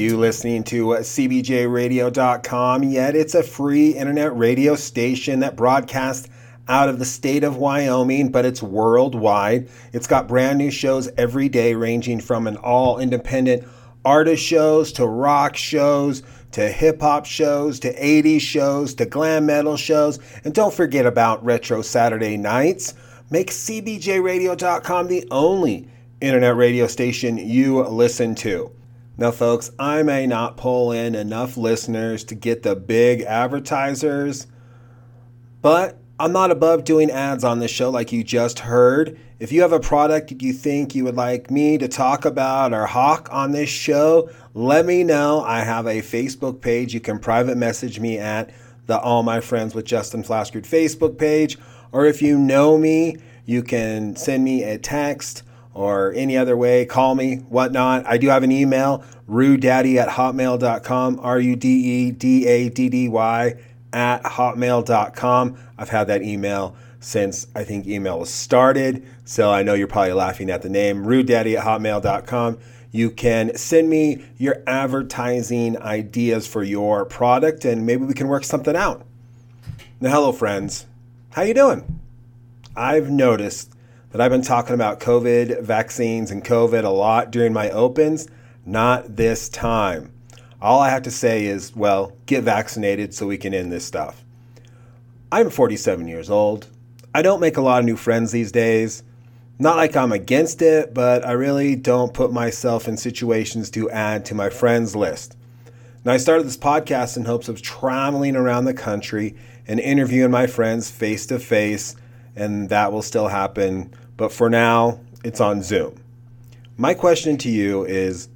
You listening to uh, CBJRadio.com yet? It's a free internet radio station that broadcasts out of the state of Wyoming, but it's worldwide. It's got brand new shows every day, ranging from an all independent artist shows to rock shows to hip hop shows to 80s shows to glam metal shows. And don't forget about Retro Saturday nights. Make CBJRadio.com the only internet radio station you listen to. Now, folks, I may not pull in enough listeners to get the big advertisers, but I'm not above doing ads on this show like you just heard. If you have a product that you think you would like me to talk about or hawk on this show, let me know. I have a Facebook page. You can private message me at the All My Friends with Justin Flaskerud Facebook page. Or if you know me, you can send me a text or any other way, call me, whatnot. I do have an email, rudedaddy at hotmail.com, R U D E D A D D Y at hotmail.com. I've had that email since I think email was started. So I know you're probably laughing at the name, rudedaddy at hotmail.com. You can send me your advertising ideas for your product and maybe we can work something out. Now, hello friends. How you doing? I've noticed that I've been talking about COVID vaccines and COVID a lot during my opens. Not this time. All I have to say is, well, get vaccinated so we can end this stuff. I'm 47 years old. I don't make a lot of new friends these days. Not like I'm against it, but I really don't put myself in situations to add to my friends list. Now, I started this podcast in hopes of traveling around the country and interviewing my friends face to face, and that will still happen but for now, it's on Zoom. My question to you is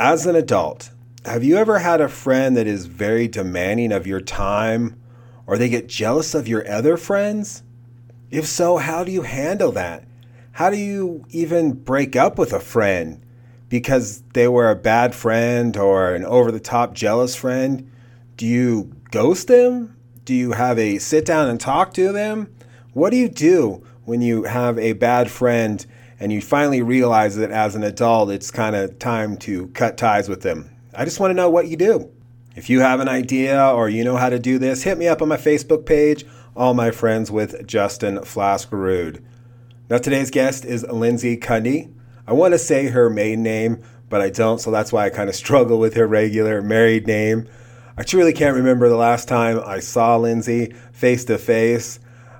as an adult, have you ever had a friend that is very demanding of your time or they get jealous of your other friends? If so, how do you handle that? How do you even break up with a friend because they were a bad friend or an over the top jealous friend? Do you ghost them? Do you have a sit down and talk to them? What do you do when you have a bad friend and you finally realize that as an adult it's kind of time to cut ties with them. I just want to know what you do. If you have an idea or you know how to do this, hit me up on my Facebook page, All My Friends with Justin Flaskerud. Now, today's guest is Lindsey Cundy. I want to say her maiden name, but I don't, so that's why I kind of struggle with her regular married name. I truly can't remember the last time I saw Lindsey face to face.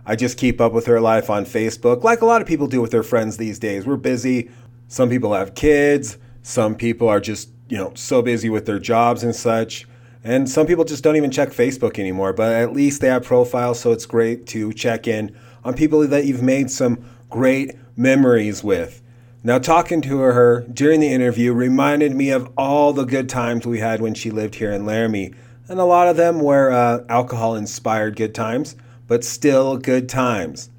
I just keep up with her life on Facebook, like a lot of people do with their friends these days. We're busy. Some people have kids. Some people are just, you know, so busy with their jobs and such. And some people just don't even check Facebook anymore, but at least they have profiles, so it's great to check in on people that you've made some great memories with. Now, talking to her during the interview reminded me of all the good times we had when she lived here in Laramie. And a lot of them were uh, alcohol inspired good times but still good times.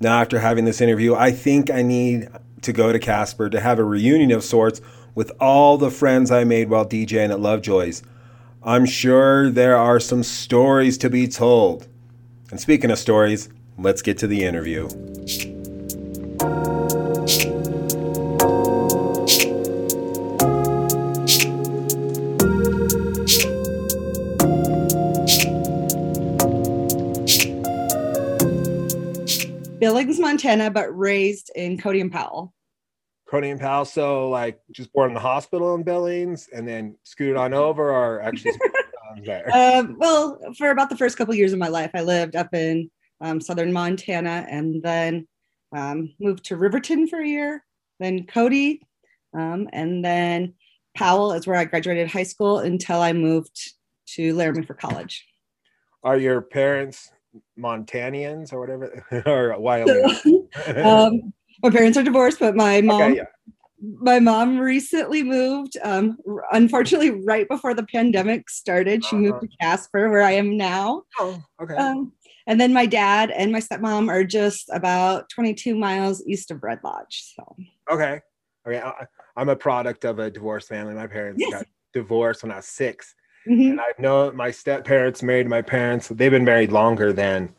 Now, after having this interview, I think I need to go to Casper to have a reunion of sorts with all the friends I made while DJing at Lovejoy's. I'm sure there are some stories to be told. And speaking of stories, let's get to the interview. Billings, Montana, but raised in Cody and Powell. Cody and Powell. So like just born in the hospital in Billings and then scooted on over or actually there? Um, well, for about the first couple of years of my life, I lived up in um, southern Montana and then um, moved to Riverton for a year, then Cody, um, and then Powell is where I graduated high school until I moved to Laramie for college. Are your parents Montanians or whatever, or Wyoming? um, my parents are divorced, but my mom, okay, yeah. my mom recently moved. Um, unfortunately, right before the pandemic started, she uh-huh. moved to Casper, where I am now. Oh, okay. Um, and then my dad and my stepmom are just about 22 miles east of Red Lodge. So okay, okay. I, am a product of a divorced family. My parents yes. got divorced when I was six Mm-hmm. And I know my step parents married my parents. They've been married longer than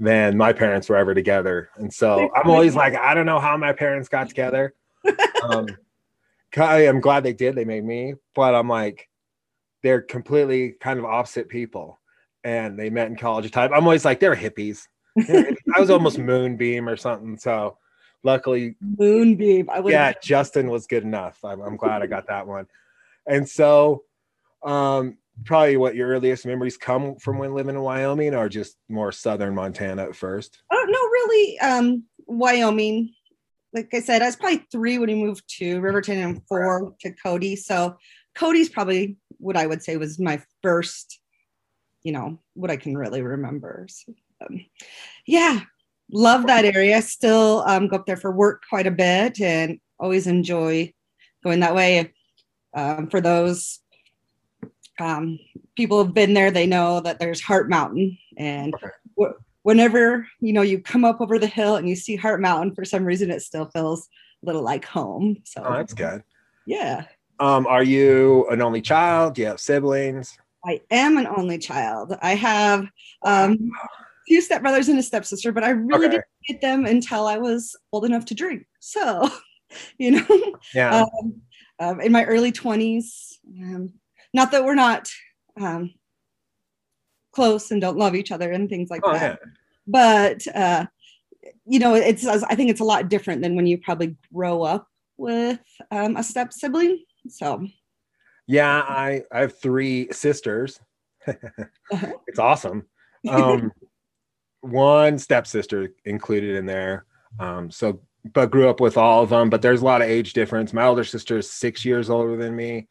than my parents were ever together. And so I'm always like, I don't know how my parents got together. um, I am glad they did. They made me, but I'm like, they're completely kind of opposite people, and they met in college type. I'm always like, they're hippies. I was almost moonbeam or something. So luckily, moonbeam. I. Yeah, Justin was good enough. I'm, I'm glad I got that one. And so, um, probably what your earliest memories come from when living in Wyoming, or just more southern Montana at first. Oh no, really, um, Wyoming. Like I said, I was probably three when we moved to Riverton and four to Cody. So Cody's probably what I would say was my first, you know, what I can really remember. So, um, yeah, love that area. Still um, go up there for work quite a bit and always enjoy going that way. Um, for those um, people have been there, they know that there's Heart Mountain. And okay. whenever, you know, you come up over the hill and you see Heart Mountain, for some reason, it still feels a little like home. So oh, that's good. Yeah. Um, are you an only child? Do you have siblings? I am an only child. I have um, two stepbrothers and a stepsister, but I really okay. didn't get them until I was old enough to drink. So, you know, yeah. Um, um, in my early 20s, um, not that we're not um, close and don't love each other and things like oh, that, yeah. but uh, you know, it's I think it's a lot different than when you probably grow up with um, a step sibling. So, yeah, I I have three sisters. uh-huh. It's awesome. Um, one stepsister included in there. Um, so, but grew up with all of them. But there's a lot of age difference. My older sister is six years older than me.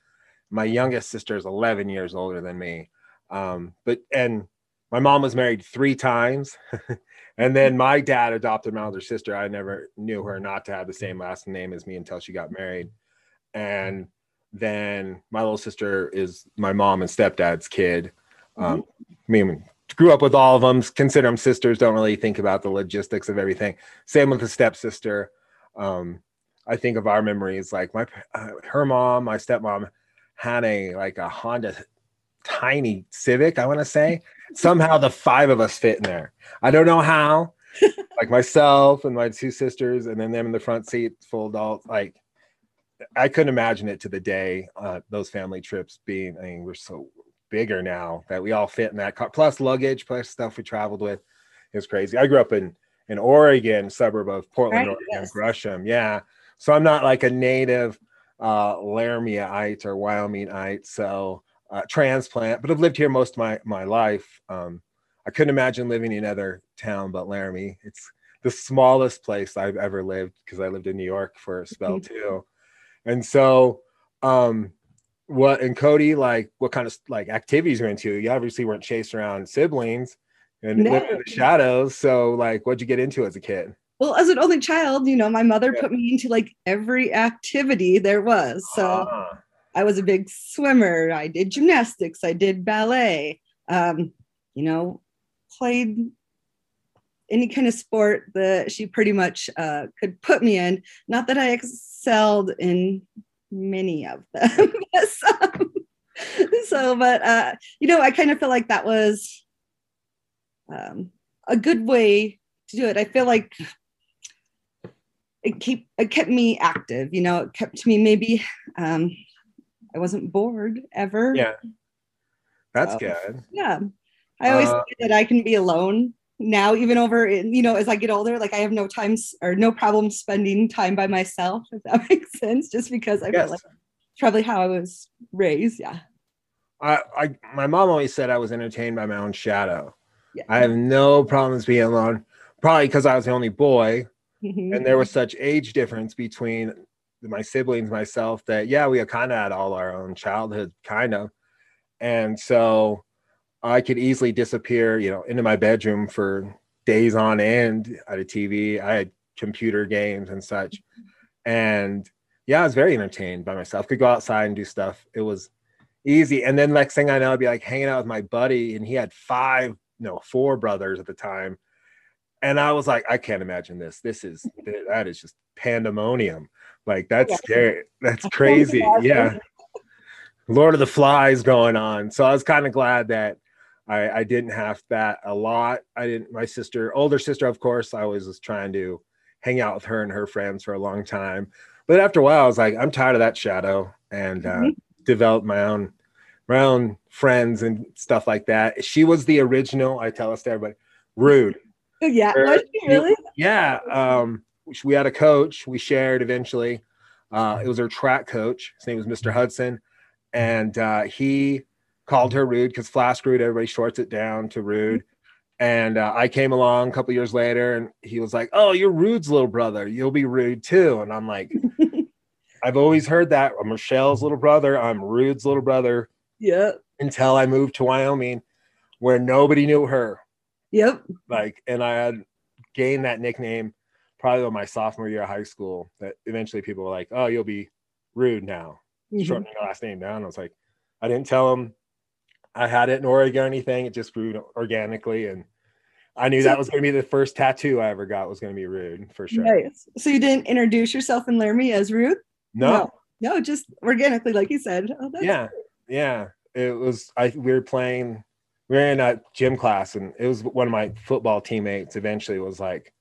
My youngest sister is 11 years older than me. Um, but and my mom was married three times. and then my dad adopted my older sister. I never knew her not to have the same last name as me until she got married. And then my little sister is my mom and stepdad's kid. Um, mm-hmm. I mean, grew up with all of them, consider them sisters, don't really think about the logistics of everything. Same with the stepsister. Um, I think of our memories like my uh, her mom, my stepmom had a like a Honda tiny Civic, I want to say. Somehow the five of us fit in there. I don't know how. like myself and my two sisters, and then them in the front seat, full adult. Like I couldn't imagine it to the day uh, those family trips being. I mean, we're so bigger now that we all fit in that car, plus luggage, plus stuff we traveled with. It was crazy. I grew up in in Oregon, suburb of Portland, right, Oregon, yes. Gresham. Yeah, so I'm not like a native uh, Laramieite or Wyomingite, so uh, transplant, but I've lived here most of my my life. Um, I couldn't imagine living in another town but Laramie. It's the smallest place I've ever lived because I lived in New York for a spell mm-hmm. too. And so, um, what and Cody, like, what kind of like activities are into? You obviously weren't chased around siblings and no. living in the shadows. So, like, what'd you get into as a kid? Well, as an only child, you know, my mother yeah. put me into like every activity there was. So uh-huh. I was a big swimmer. I did gymnastics. I did ballet. Um, you know, played any kind of sport that she pretty much uh, could put me in. Not that I excelled in many of them. so, so, but uh, you know, I kind of feel like that was um, a good way to do it. I feel like it keep it kept me active. You know, it kept me maybe. Um, I wasn't bored ever. Yeah, that's so, good. Yeah, I always uh, that I can be alone now even over you know as i get older like i have no time or no problem spending time by myself if that makes sense just because i yes. feel like probably how i was raised yeah I, I my mom always said i was entertained by my own shadow yeah. i have no problems being alone probably because i was the only boy mm-hmm. and there was such age difference between my siblings myself that yeah we kind of had all our own childhood kind of and so I could easily disappear, you know, into my bedroom for days on end at a TV. I had computer games and such. And yeah, I was very entertained by myself. Could go outside and do stuff. It was easy. And then next thing I know, I'd be like hanging out with my buddy, and he had five, no, four brothers at the time. And I was like, I can't imagine this. This is that is just pandemonium. Like that's scary. That's crazy. Yeah. Lord of the Flies going on. So I was kind of glad that I, I didn't have that a lot. I didn't. My sister, older sister, of course, I always was trying to hang out with her and her friends for a long time. but after a while, I was like, I'm tired of that shadow, and uh, Mhm. developed my own my own friends and stuff like that. She was the original. I tell us to everybody, rude. Yeah, Or- was she really? Yeah. Um, we had a coach. We shared eventually. Uh, it was her track coach. His name was Mr. Hudson, and uh, he called her rude because Flask rude. Everybody shorts it down to rude. And uh, I came along a couple years later, and he was like, "Oh, you're Rude's little brother. You'll be rude too." And I'm like, "I've always heard that. I'm Michelle's little brother. I'm Rude's little brother." Yeah. Until I moved to Wyoming, where nobody knew her Yep. like and i had gained that nickname probably in my sophomore year of high school that eventually people were like oh you'll be rude now Mhm. shortening your last name down i was like i didn't tell them i had it in oregon or anything it just grew organically and i knew that was going to be the first tattoo i ever got was going to be rude for sure Nice. So you didn't introduce yourself in Laramie as Ruth? no, No, just organically, like you said. Oh, that's yeah yeah it was i we were playing we were in a gym class and it was one of my football teammates eventually was like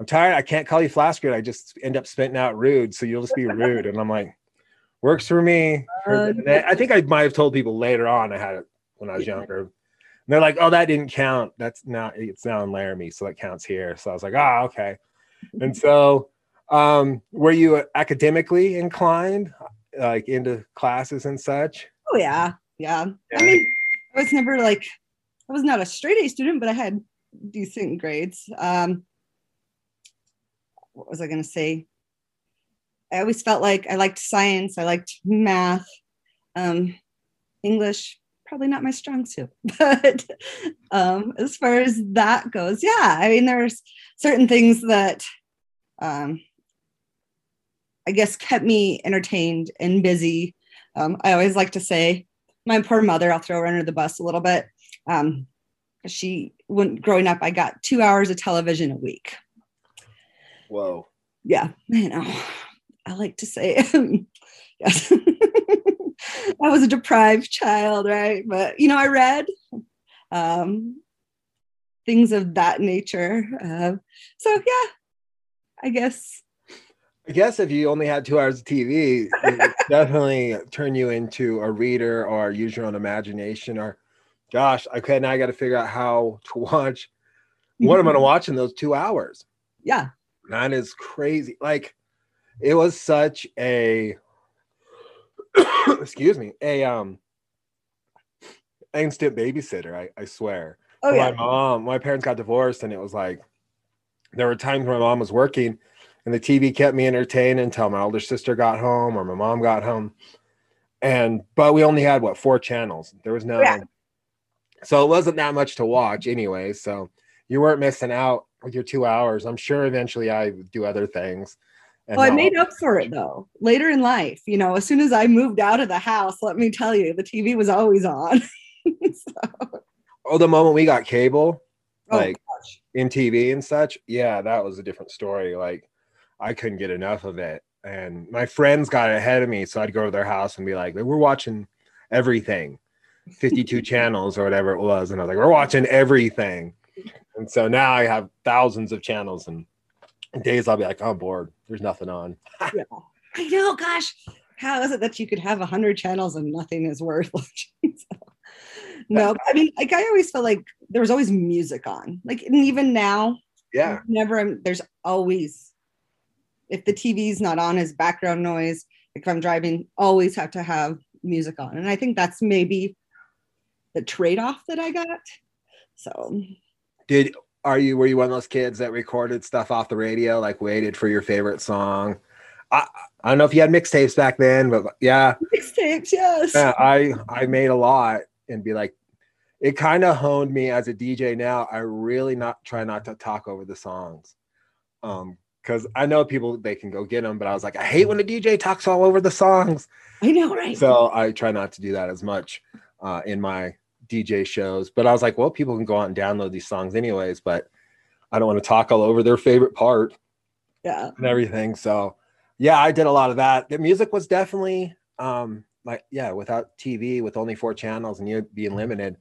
i'm tired. I can't call you flask rude i just end up spitting out rude so you'll just be rude. And i'm like works for me. Uh, I think i might have told people later on i had it when i was younger. And they're like oh that didn't count. That's not it's now in laramie so that counts here. So i was like ah okay. And so um were you academically inclined like into classes and such? Oh yeah, yeah. Yeah. I mean, I was never like, I was not a straight A student, but I had decent grades. Um, what was I going to say? I always felt like I liked science. I liked math. Um, English, probably not my strong suit. But um, as far as that goes, yeah. I mean, there's certain things that um, I guess kept me entertained and busy. Um, I always like to say, my poor mother, I'll throw her under the bus a little bit. Um, she, when growing up, I got two hours of television a week. whoa Yeah, you know, I like to say, yes, I was a deprived child, right? But, you know, I read um, things of that nature. Uh, so, yeah, I guess. I guess if you only had two hours of TV, it would definitely turn you into a reader or use your own imagination. Or, gosh, okay, now I got to figure out how to watch. What am I going to watch in those two hours? Yeah. That is crazy. Like, it was such a, excuse me, a um, instant babysitter. I, I swear. Oh, my yeah. mom, my parents got divorced, and it was like there were times when my mom was working, and the TV kept me entertained until my older sister got home or my mom got home. And but we only had what four channels. There was no, Yeah. so it wasn't that much to watch anyway. So you weren't missing out with your two hours. I'm sure eventually I would do other things. and Well, I made up for it though. Later in life, you know, as soon as I moved out of the house, let me tell you, the TV was always on. So, Oh, the moment we got cable, oh, like gosh. in TV and such, yeah, that was a different story. Like I couldn't get enough of it. And my friends got ahead of me. So I'd go to their house and be like, we're watching everything, 52 channels or whatever it was. And I was like, we're watching everything. And so now I have thousands of channels and days I'll be like, I'm bored. There's nothing on. I know, gosh, how is it that you could have a hundred channels and nothing is worth watching? So, no, I mean, like I always felt like there was always music on. Like, and even now, Yeah. never. There's always, if the TV's not on, as background noise. If I'm driving, always have to have music on, and I think that's maybe the trade-off that I got. So Did are you were you one of those kids that recorded stuff off the radio, like waited for your favorite song? I I don't know if you had mixtapes back then, but yeah, mixtapes, yes. yeah, I I made a lot and be like, it kind of honed me as a DJ. Now I really not try not to talk over the songs, um, because I know people they can go get them, but I was like, I hate when the DJ talks all over the songs, I know, right? so I try not to do that as much uh, in my DJ shows. But I was like, well, people can go out and download these songs anyways, but I don't want to talk all over their favorite part yeah. and everything. So yeah, I did a lot of that. The music was definitely um like yeah, without TV with only four channels and you being limited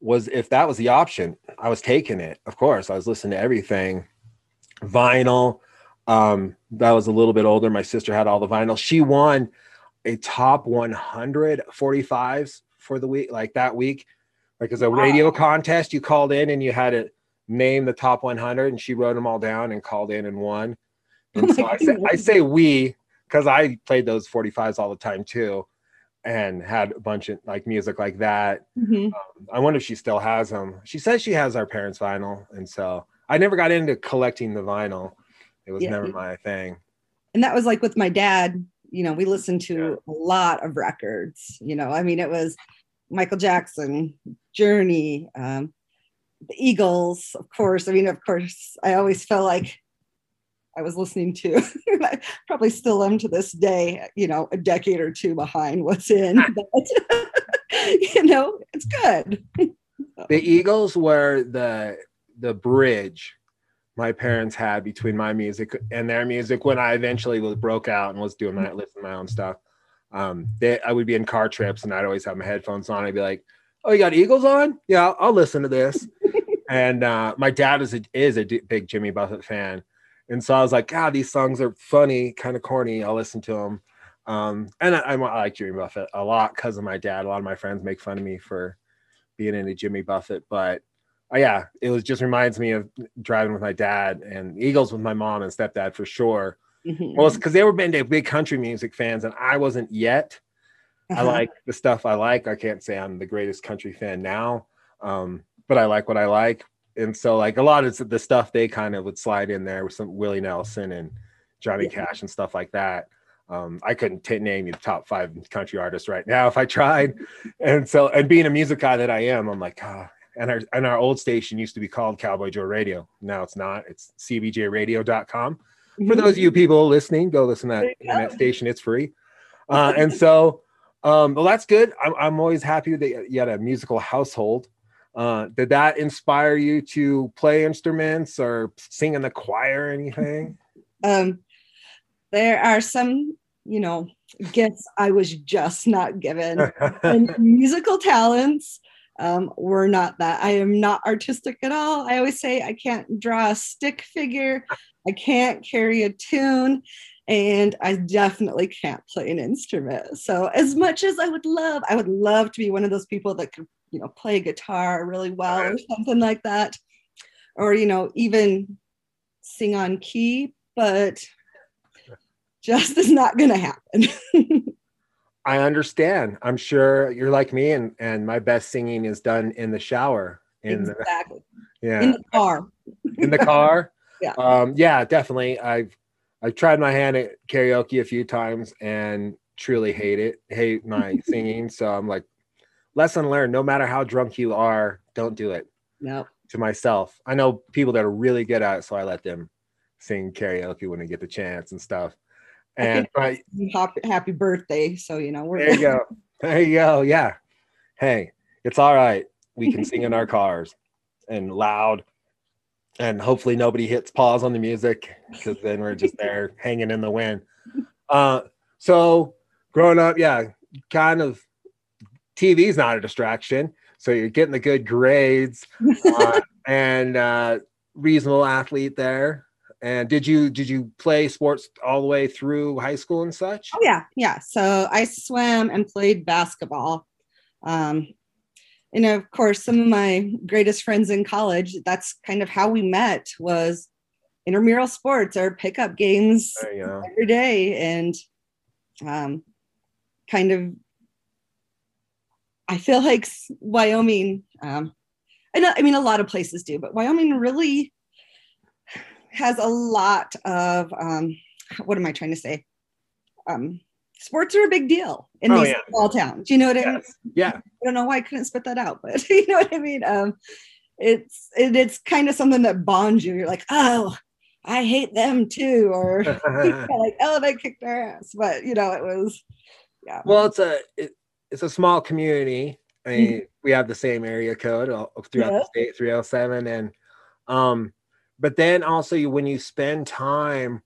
was if that was the option, I was taking it. Of course, I was listening to everything. Vinyl, Um, that was a little bit older. My sister had all the vinyl. She won a top 145s for the week, like that week. Like as a Wow. radio contest, you called in and you had to name the top 100, and she wrote them all down and called in and won. Oh And so I say, I say we because I played those 45s all the time too, and had a bunch of like music like that. Mhm. I wonder if she still has them. She says she has our parents' vinyl, and so I never got into collecting the vinyl. It was Yeah. never my thing. and that was like with my dad you know we listened to a lot of records you know i mean it was michael jackson journey um the eagles of course i mean of course i always felt like i was listening to I probably still am to this day you know a decade or two behind what's in but you know it's good The Eagles were the the bridge my parents had between my music and their music when I eventually was broke out and was doing my listening my own stuff. Um, they, I would be in car trips and I'd always have my headphones on. I'd be like, "Oh, you got Eagles on? Yeah, I'll, I'll listen to this." and uh, my dad is a, is a d- big Jimmy Buffett fan, and so I was like, "God, these songs are funny, kind of corny. I'll listen to them." Um, and I, I like Jimmy Buffett a lot because of my dad. A lot of my friends make fun of me for being into Jimmy Buffett, but uh, yeah, it was just reminds me of driving with my dad and Eagles with my mom and stepdad for sure. Mhm. Well, because they were been big country music fans and I wasn't yet. I Uh-huh. like the stuff I like. I can't say I'm the greatest country fan now, um, but I like what I like. And so, like a lot of the stuff they kind of would slide in there with some Willie Nelson and Johnny Yeah. Cash and stuff like that. Um, I couldn't t- name you the top five country artists right now if I tried. And so, and being a music guy that I am, I'm like, ah. And our and our old station used to be called Cowboy Joe Radio. Now it's not. It's cbjradio.com for those of you people listening, go listen to that internet station. It's free. Uh, and so, um, well, that's good. I'm, I'm always happy that you had a musical household. Uh, did that inspire you to play instruments or sing in the choir or anything? um, there are some, you know, gifts I was just not given. and musical talents um, were not that. I am not artistic at all. I always say I can't draw a stick figure, I can't carry a tune, and I definitely can't play an instrument. So, as much as I would love, I would love to be one of those people that could, you know, play guitar really well or something like that, or you know, even sing on key, but just is not going to happen. I understand. I'm sure you're like me, and and my best singing is done in the shower. In the, exactly. yeah, In the car. in the car. Yeah. Um, yeah, definitely. I've I've tried my hand at karaoke a few times and truly hate it. Hate my singing. So I'm like, lesson learned. No matter how drunk you are, don't do it. No. To myself, I know people that are really good at it, so I let them sing karaoke when they get the chance and stuff. And happy birthday. So, you know, we're there you go. There you go. Yeah. Hey, it's all right. We can sing in our cars and loud. And hopefully nobody hits pause on the music because then we're just there hanging in the wind. Uh, so growing up, yeah, kind of TV's not a distraction. So you're getting the good grades uh, and uh, reasonable athlete there. And did you did you play sports all the way through high school and such? Oh yeah, yeah. So I swam and played basketball. Um, and of course, some of my greatest friends in college, that's kind of how we met was intramural sports or pickup games There you go. every day. And um, kind of, I feel like Wyoming, um, I, know, I mean, a lot of places do, but Wyoming really has a lot of, um, what am I trying to say? Um, sports are a big deal in Oh, these yeah. small towns. You know what I mean? Yeah. I don't know why I couldn't spit that out, but you know what I mean. Um, it's it, it's kind of something that bonds you. You're like, oh, I hate them too, or like, oh, they kicked our ass. But you know, it was yeah. well, it's a it, it's a small community. I mean, we have the same area code all- throughout Yeah. the state, 307, and um, but then also you, when you spend time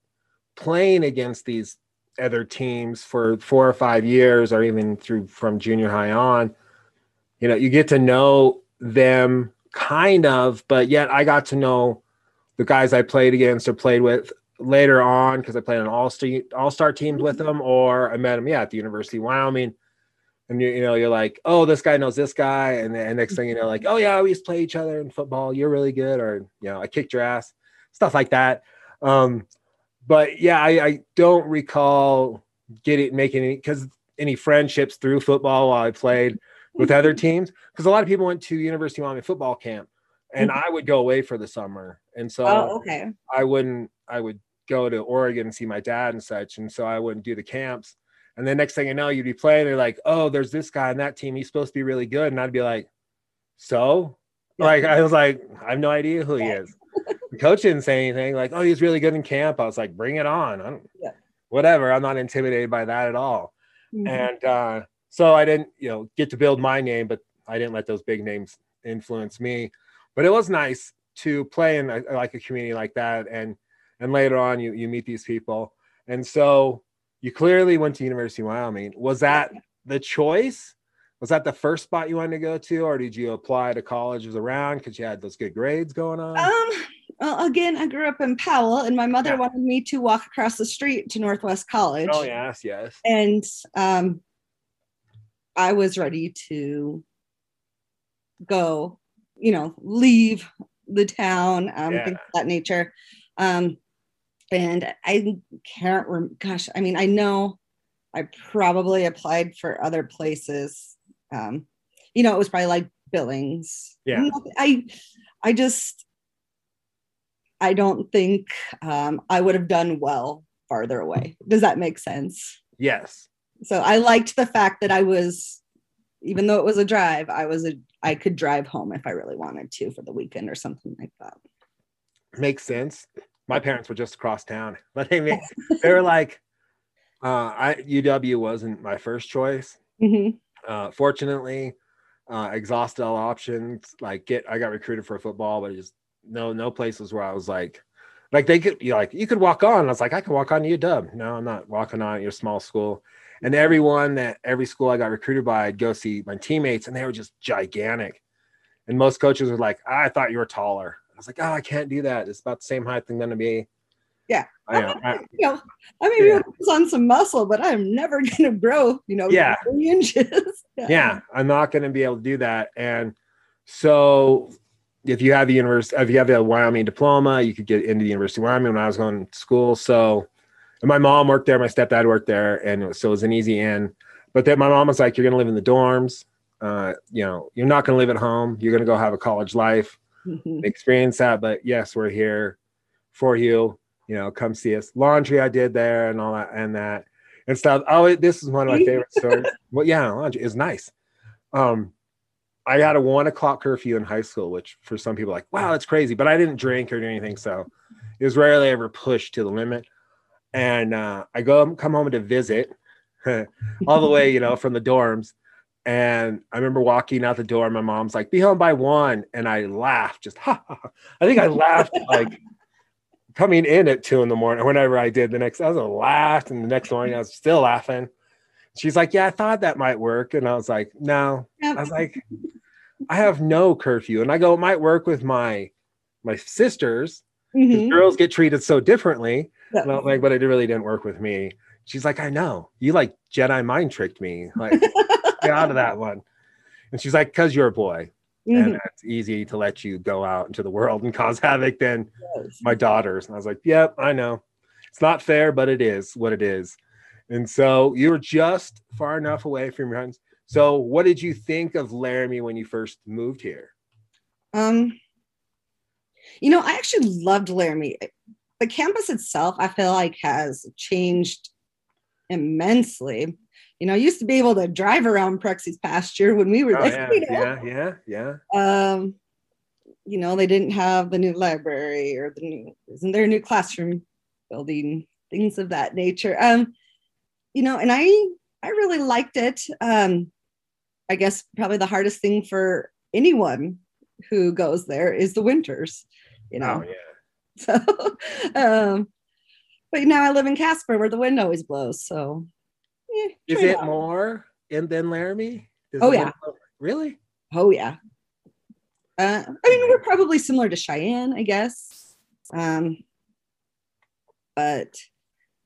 playing against these other teams for four or five years, or even through from junior high on, you know, you get to know them kind of, but yet I got to know the guys I played against or played with later on because I played on all star all star teams with mm-hmm. them, or I met them yeah at the University of Wyoming. And you, you know, you're like, oh, this guy knows this guy, and then next thing you know, like, oh yeah, we used to play each other in football. You're really good, or you know, I kicked your ass, stuff like that. Um, but yeah, I, I don't recall getting making any because any friendships through football while I played with other teams because a lot of people went to University of Wyoming football camp and I would go away for the summer. And so Oh, okay. I wouldn't I would go to Oregon and see my dad and such. And so I wouldn't do the camps. And then next thing you know, you'd be playing, they're like, oh, there's this guy on that team. He's supposed to be really good. And I'd be like, so? Yeah. Like I was like, I have no idea who he is. the coach didn't say anything, like, oh, he's really good in camp. I was like, bring it on. I don't Yeah. whatever. I'm not intimidated by that at all Mhm. and uh, so I didn't, you know, get to build my name, but I didn't let those big names influence me. But it was nice to play in a, like a community like that, and and later on you you meet these people, and so you clearly went to University of Wyoming. Was that the choice? Was that the first spot you wanted to go to, or did you apply to colleges around because you had those good grades going on? Um, well, again, I grew up in Powell, and my mother Yeah. wanted me to walk across the street to Northwest College. oh yes, yes. And um, I was ready to go, you know, leave the town, um, Yeah. things of that nature. Um, and I can't, rem- gosh, I mean, I know I probably applied for other places. Um, you know, it was probably like Billings. Yeah. I, I just, I don't think um, I would have done well farther away. Does that make sense? Yes. So I liked the fact that I was, even though it was a drive, I was a, I could drive home if I really wanted to for the weekend or something like that. makes sense. My parents were just across town, but they made, they were like, uh, I UW wasn't my first choice. Mhm. Uh, fortunately, uh, exhausted all options. Like get, I got recruited for football, but just no, no places where I was like, like they could, you like you could walk on. I was like, I can walk on to UW. No, I'm not walking on at your small school. And everyone that every school I got recruited by, I'd go see my teammates, and they were just gigantic. And most coaches were like, "Ah, I thought you were taller. I was like, oh, I can't do that. It's about the same height I'm gonna be. Yeah. I know. I- You know, I may be Yeah. on some muscle, but I'm never going to grow, you know, Yeah. three inches. yeah i'm not going to be able to do that and so if you have the university if you have the wyoming diploma you could get into the university of wyoming when i was going to school so and my mom worked there my stepdad worked there and it was, so it was an easy in but then my mom was like you're going to live in the dorms uh, you know you're not going to live at home you're going to go have a college life Experience that but yes we're here for you. You know come see us. Laundry i did there and all that and that and stuff. Oh this is one of my favorite stories. Well yeah laundry is nice. Um i had a one o'clock curfew in high school which for some people like wow that's crazy but i didn't drink or do anything so it was rarely ever pushed to the limit. And uh, i go come home to visit all the way you know from the dorms and I remember walking out the door, my mom's like, "Be home by one," and I laughed, just ha, ha, ha. I think I laughed like coming in at two in the morning. Whenever I did the next, I was laughed, and the next morning I was still laughing. She's like, "Yeah, I thought that might work," and I was like, "No." I was like, "I have no curfew," and I go, "It might work with my my sisters. Mhm. Girls get treated so differently." Yeah. Like, but it really didn't work with me. She's like, I know. You like Jedi mind tricked me. Like, out of that one. And she's like, because you're a boy. And Mhm. it's easy to let you go out into the world and cause havoc than Yes. my daughters. And I was like, yep, I know. It's not fair, but it is what it is. And so you were just far enough away from your friends. So what did you think of Laramie when you first moved here? Um, you know, I actually loved Laramie. The campus itself, I feel like, has changed immensely. You know, I used to be able to drive around Prexy's pasture when we were Oh, there. yeah, you know? yeah, yeah, yeah. Um, you know, they didn't have the new library or the new, isn't there a new classroom building, things of that nature. Um, you know, and I, I really liked it. Um, I guess probably the hardest thing for anyone who goes there is the winters, you know. Oh, yeah. So, um, but now I live in Casper where the wind always blows. So, yeah, Is it off. more in than Laramie? Does Oh, yeah. Really? Oh yeah. Uh, I mean, we're probably similar to Cheyenne, I guess. Um, but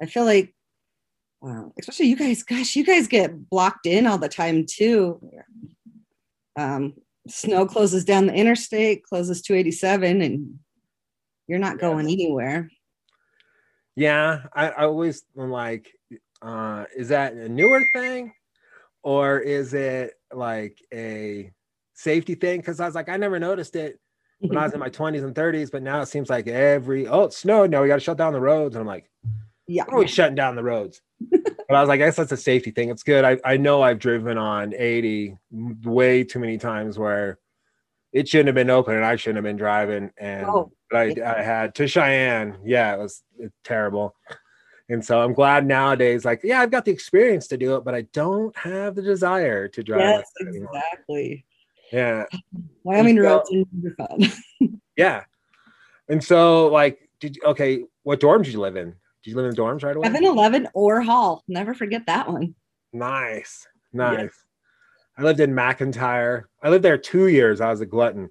I feel like, wow, especially you guys, gosh, you guys get blocked in all the time too. Um, snow closes down the interstate, closes 287, and you're not going anywhere. Yeah, I, I always am like, uh, is that a newer thing, or is it like a safety thing? Because I was like, I never noticed it when I was in my 20s and 30s, but now it seems like every oh it snowed, no, we got to shut down the roads, and I'm like, yeah, We're always shutting down the roads. but I was like, I guess that's a safety thing. It's good. I, I know I've driven on 80 way too many times where it shouldn't have been open and I shouldn't have been driving. And Oh, but I, I had to Cheyenne. Yeah, it was terrible. And so I'm glad nowadays, like, yeah, I've got the experience to do it, but I don't have the desire to drive. yes, like that anymore. exactly. Yeah. Wyoming So- roads are fun. Yeah. And so, like, did you, okay, what dorms did you live in? Did you live in the dorms right away? 7 Eleven or Hall. Never forget that one. Nice, nice. I lived in McIntyre. I lived there two years. I was a glutton,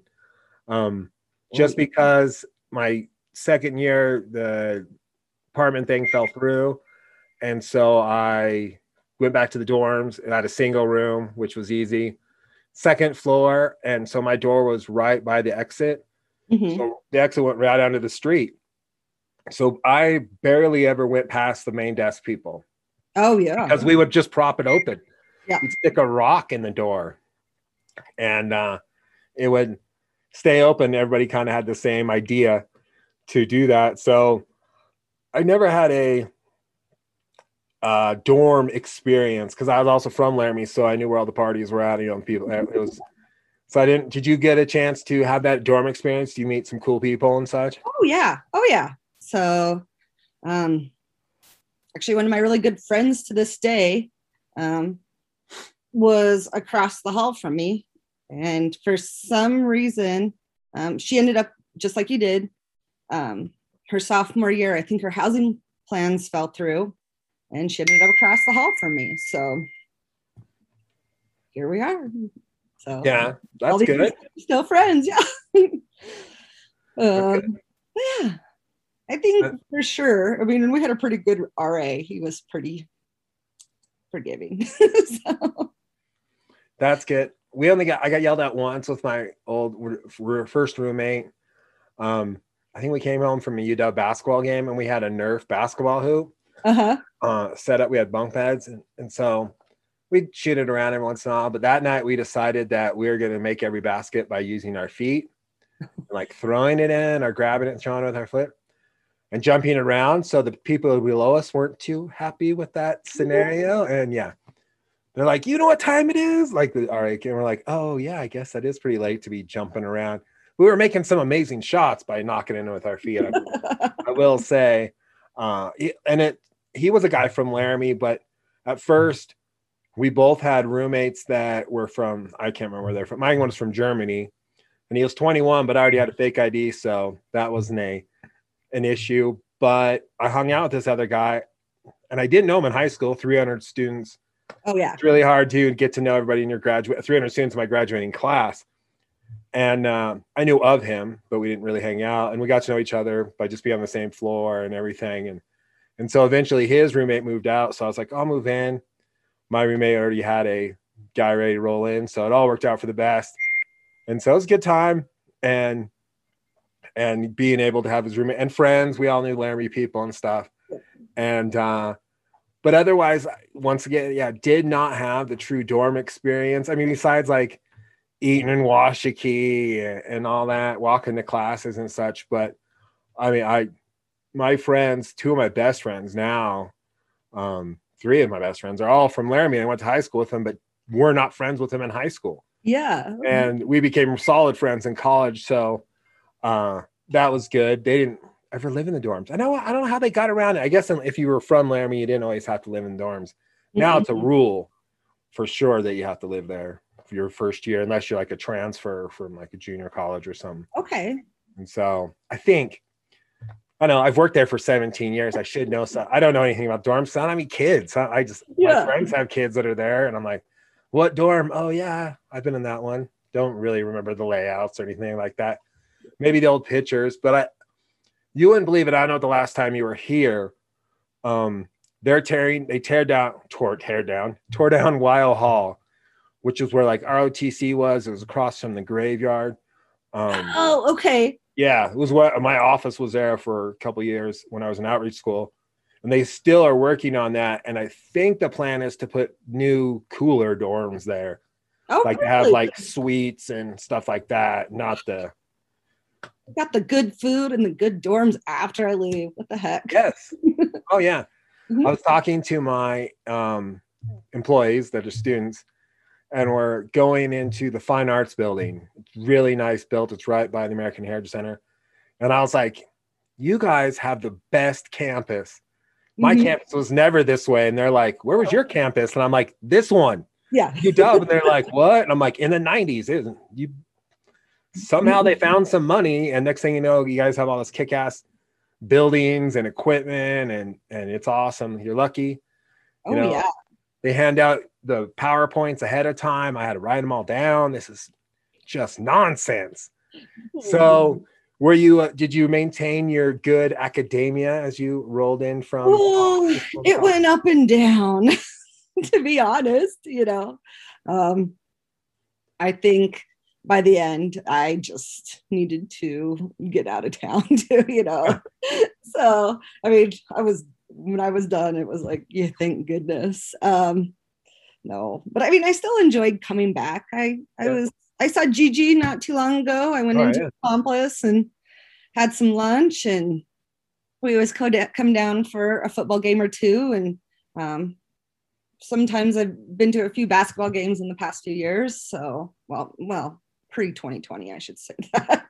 um, just because my second year the apartment thing fell through, and so I went back to the dorms and I had a single room, which was easy. Second floor, and so my door was right by the exit. Mhm. So the exit went right onto the street. So I barely ever went past the main desk people Oh, yeah. because we would just prop it open. Yeah. We'd stick a rock in the door and uh, it would stay open. Everybody kind of had the same idea to do that. So I never had a uh, dorm experience because I was also from Laramie, so I knew where all the parties were at. You know, people. It was so I didn't. Did you get a chance to have that dorm experience? Do you meet some cool people and such? Oh yeah. Oh yeah. So um actually one of my really good friends to this day um was across the hall from me. And for some reason, um, she ended up just like you did. Um, her sophomore year, I think her housing plans fell through and she ended up across the hall from me. So here we are. So Yeah, that's good. Still friends, yeah. um, yeah, I think Uh, for sure. I mean, we had a pretty good RA. He was pretty forgiving. so, That's good. We only got I got yelled at once with my old first roommate. Um, I think we came home from a UW basketball game and we had a Nerf basketball hoop uh-huh. uh, set up. We had bunk beds and, and so we'd shoot it around every once in a while. But that night we decided that we were going to make every basket by using our feet, like throwing it in or grabbing it and throwing it with our foot and jumping around. So the people below us weren't too happy with that scenario. And yeah, they're like, you know what time it is? Like the all right, and we're like, oh yeah, I guess that is pretty late to be jumping around. We were making some amazing shots by knocking in with our feet. I, I will say, uh, and it he was a guy from Laramie, but at first we both had roommates that were from I can't remember where they're from. Mine was from Germany, and he was 21, but I already had a fake ID, so that wasn't a an issue. But I hung out with this other guy, and I didn't know him in high school. 300 students oh yeah. it's really hard to get to know everybody in your graduate 300 students in my graduating class and uh, i knew of him but we didn't really hang out. And we got to know each other by just being on the same floor and everything. And and so eventually his roommate moved out. So i was like i'll move in. My roommate already had a guy ready to roll in. So it all worked out for the best. And so it was a good time. And and being able to have his roommate and friends we all knew laramie people and stuff. And uh but otherwise once again yeah did not have the true dorm experience. I mean besides like eating in Washakie and, and all that walking to classes and such but i mean i my friends two of my best friends now um three of my best friends are all from laramie i went to high school with them but we're not friends with them in high school Yeah. and we became solid friends in college. So uh, that was good. They didn't ever live in the dorms. I know. I don't know how they got around it. I guess if you were from Laramie, you didn't always have to live in dorms. Now it's a Mhm. rule for sure that you have to live there your first year, unless you're like a transfer from like a junior college or something. Okay. And so I think. I know I've worked there for 17 years. I should know. So I don't know anything about dorms. So I any kids. I, I just my friends have kids that are there, and I'm like, what dorm? Oh yeah, I've been in that one. Don't really remember the layouts or anything like that. Maybe the old pictures, but I you wouldn't believe it. I know the last time you were here, um, they're tearing, they tear down, tore, tear down, tore down Weill Hall, which is where like ROTC was. It was across from the graveyard. Um, oh, okay. Yeah, it was what my office was there for a couple years when I was in outreach school, and they still are working on that. And I think the plan is to put new cooler dorms there, Oh, like to have like suites and stuff like that. Not the got the good food and the good dorms after I leave. What the heck? yes, oh yeah. Mhm. I was talking to my um, employees that are students, and we're going into the fine arts building. It's really nice built. It's right by the American Heritage Center, and I was like, "You guys have the best campus." My Mhm. campus was never this way, and they're like, "Where was your campus?" And I'm like, "This one." Yeah. UW, and they're like, "What?" And I'm like, "In the '90s, isn't you?" Somehow they found some money, and next thing you know, you guys have all this kick-ass buildings and equipment, and and it's awesome. You're lucky. Oh know, yeah. They hand out the powerpoints ahead of time. I had to write them all down. This is just nonsense. So, were you? Uh, did you maintain your good academia as you rolled in from? Oh, it went up and down, to be honest, you know. Um, I think by the end, I just needed to get out of town too, you know. so I mean, I was when I was done, it was like, yeah, thank goodness. Um, no, but I mean, I still enjoyed coming back. I I Yeah. was I saw Gigi not too long ago. I went Oh, into yeah. And had some lunch and we always co- come down for a football game or two and um, sometimes i've been to a few basketball games in the past few years so well well pre 2020 i should say that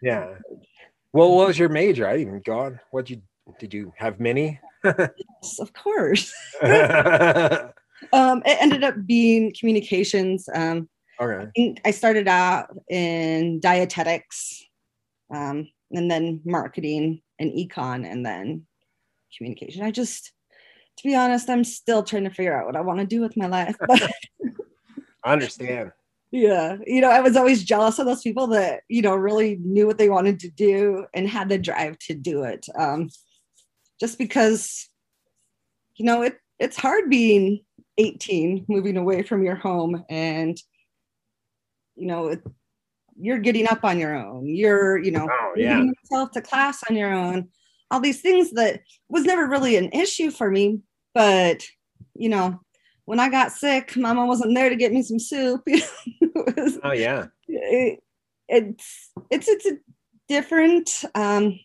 Yeah. Well, what was your major? I didn't even go on. What you did you have many? Yes, of course. um, it ended up being communications um, I think I started out in dietetics um, and then marketing and econ and then communication. I just, to be honest, I'm still trying to figure out what I want to do with my life. But I understand. yeah, you know, I was always jealous of those people that, you know, really knew what they wanted to do and had the drive to do it. Um, just because, you know, it it's hard being 18, moving away from your home and you know, you're getting up on your own. You're, you know, Oh, yeah. yourself to class on your own. All these things that was never really an issue for me, but you know, when I got sick, Mama wasn't there to get me some soup. was, Oh yeah. it, it's it's it's a different, um,